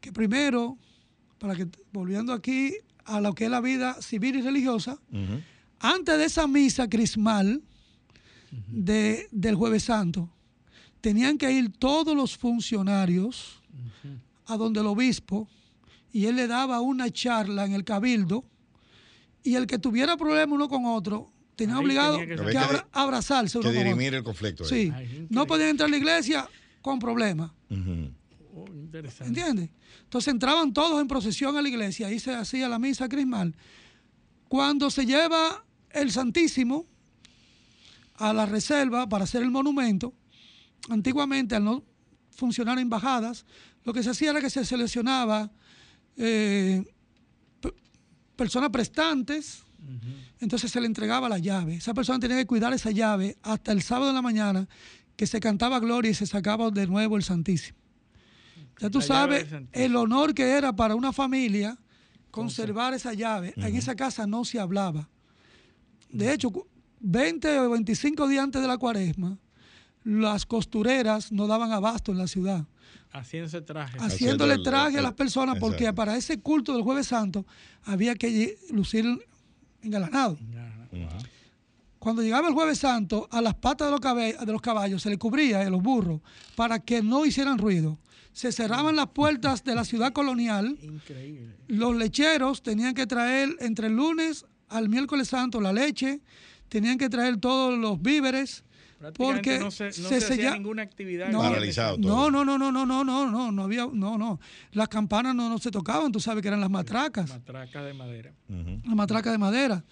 que primero, para que volviendo aquí a lo que es la vida civil y religiosa, antes de esa misa crismal de, del jueves santo, tenían que ir todos los funcionarios a donde el obispo y él le daba una charla en el cabildo y el que tuviera problema uno con otro tenía obligado que, abrazarse uno que dirimir el conflicto. Sí, no podían entrar a la iglesia con problemas. Oh, ¿Entiendes? Entonces entraban todos en procesión a la iglesia, ahí se hacía la misa crismal. Cuando se lleva el Santísimo a la reserva para hacer el monumento, antiguamente al no funcionar embajadas, lo que se hacía era que se seleccionaba eh, personas prestantes, entonces se le entregaba la llave. Esa persona tenía que cuidar esa llave hasta el sábado de la mañana, que se cantaba gloria y se sacaba de nuevo el Santísimo. Ya tú sabes el honor que era para una familia conservar esa llave. En esa casa no se hablaba. De hecho, 20 o 25 días antes de la cuaresma, las costureras no daban abasto en la ciudad. Haciéndose traje. Haciéndole traje a las personas porque para ese culto del jueves santo había que lucir engalanado. Cuando llegaba el jueves santo, a las patas de los, de los caballos se le cubría, a los burros, para que no hicieran ruido. Se cerraban las puertas de la ciudad colonial. Increíble. Los lecheros tenían que traer entre el lunes al miércoles santo la leche, tenían que traer todos los víveres porque no se, hacía ninguna actividad. No, Paralizado no, no, no, no, no, no, no, no, no había, no, no. Las campanas no, no se tocaban, tú sabes que eran las matracas. Matracas de madera. Las matracas de madera.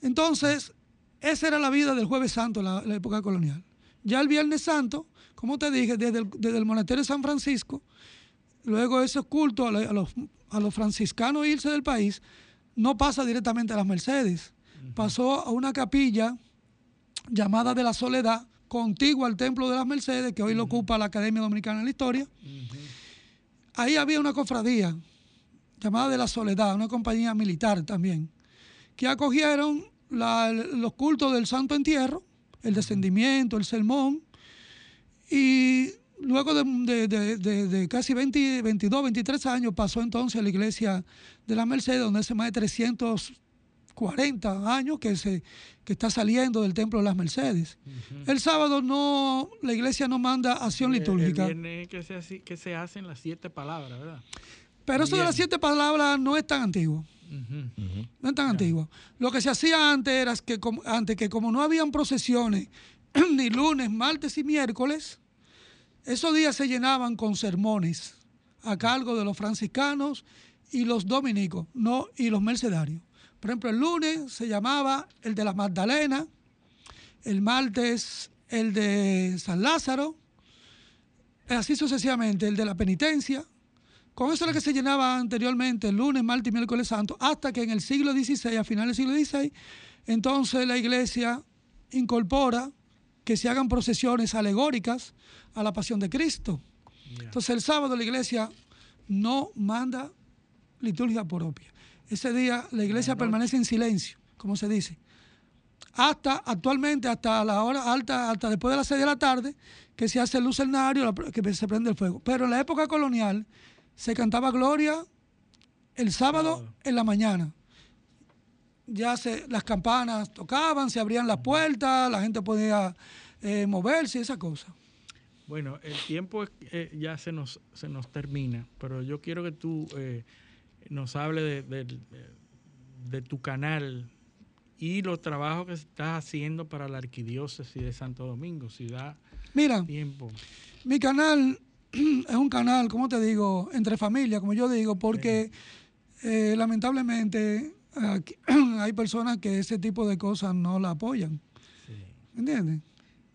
Entonces, esa era la vida del Jueves Santo en la, época colonial. Ya el Viernes Santo, como te dije, desde el, desde el monasterio de San Francisco, luego ese culto a, los, a los franciscanos irse del país, no pasa directamente a las Mercedes. Pasó a una capilla llamada de la Soledad, contiguo al Templo de las Mercedes, que hoy lo ocupa la Academia Dominicana de la Historia. Ahí había una cofradía llamada de la Soledad, una compañía militar también, que acogieron los cultos del Santo Entierro, el descendimiento, el sermón, y luego de, casi 20, 22, 23 años pasó entonces a la iglesia de la Mercedes, donde hace más de 300 40 años que, se, que está saliendo del Templo de las Mercedes. El sábado no, la iglesia no manda acción litúrgica. El que se, que se hacen las siete palabras, ¿verdad? Pero eso de las siete palabras no es tan antiguo. No es tan antiguo. Lo que se hacía antes era que como, antes que como no habían procesiones <clears throat> ni lunes, martes y miércoles, esos días se llenaban con sermones a cargo de los franciscanos y los dominicos, no y los mercedarios. Por ejemplo, el lunes se llamaba el de la Magdalena, el martes el de San Lázaro, así sucesivamente, el de la penitencia. Con eso era que se llenaba anteriormente el lunes, martes y miércoles santo, hasta que en el siglo XVI, a finales del siglo XVI, entonces la iglesia incorpora que se hagan procesiones alegóricas a la pasión de Cristo. Entonces el sábado la iglesia no manda liturgia propia. Ese día la iglesia permanece en silencio, como se dice. Hasta actualmente, hasta la hora alta, hasta después de las 6 de la tarde, que se hace el lucernario, que se prende el fuego. Pero en la época colonial se cantaba Gloria el sábado en la mañana. ya se, las campanas tocaban, se abrían las puertas, la gente podía eh, moverse y esa cosa. Bueno, el tiempo eh, ya se nos, se nos termina, pero yo quiero que tú eh, nos hables de, de, tu canal y los trabajos que estás haciendo para la arquidiócesis de Santo Domingo, si da Mira, tiempo. Mi canal <clears throat> es un canal, como te digo, entre familia, como yo digo, porque lamentablemente <clears throat> hay personas que ese tipo de cosas no la apoyan. Sí. ¿Entiendes?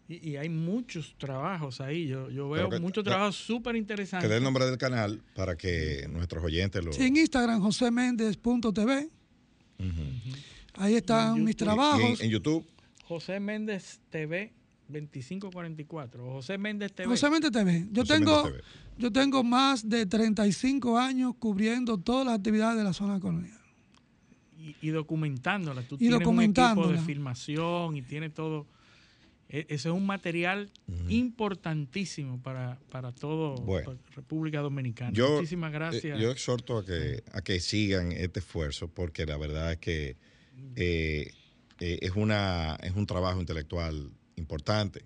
Y, hay muchos trabajos ahí. Yo, yo veo muchos trabajos súper interesantes. Que dé el nombre del canal para que nuestros oyentes lo. Sí, en Instagram, joseméndez.tv. Ahí están mis trabajos. en, YouTube. José Méndez TV 2544. José Méndez TV. José Méndez TV. Yo, tengo, yo tengo más de 35 años cubriendo todas las actividades de la zona colonial. Y, documentándolas. Tú tienes un equipo de filmación y tienes todo e, ese es un material importantísimo para, para todo República Dominicana. Muchísimas gracias. Eh, yo exhorto a que, a que sigan este esfuerzo porque la verdad es que eh, eh, es, una, es un trabajo intelectual importante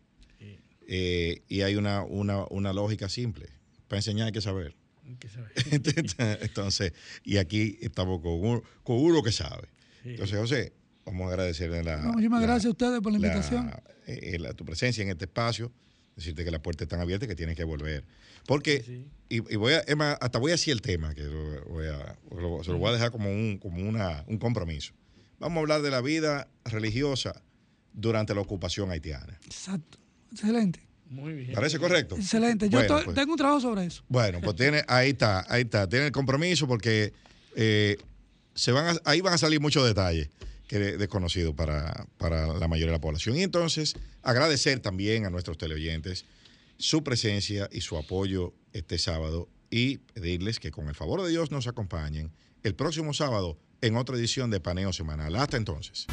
y hay una, una, una, lógica simple. Para enseñar hay que saber. Hay que saber. <laughs> Entonces, y aquí estamos con uno, con uno que sabe. Entonces, José, vamos a agradecerle la... muchísimas gracias a ustedes por la invitación. Eh, tu presencia en este espacio, decirte que las puertas están abiertas y que tienes que volver. Porque, Y, voy a, hasta voy a decir el tema, que se lo voy a dejar como, un, como una, un compromiso. Vamos a hablar de la vida religiosa durante la ocupación haitiana. Exacto, excelente. Muy bien. ¿Parece correcto? Excelente. Yo pues. tengo un trabajo sobre eso. Bueno, pues tiene, ahí está, ahí está. Tiene el compromiso porque eh, se van ahí van a salir muchos detalles desconocido para, para la mayoría de la población. Y entonces agradecer también a nuestros teleoyentes su presencia y su apoyo este sábado y pedirles que con el favor de Dios nos acompañen el próximo sábado en otra edición de Paneo Semanal. Hasta entonces.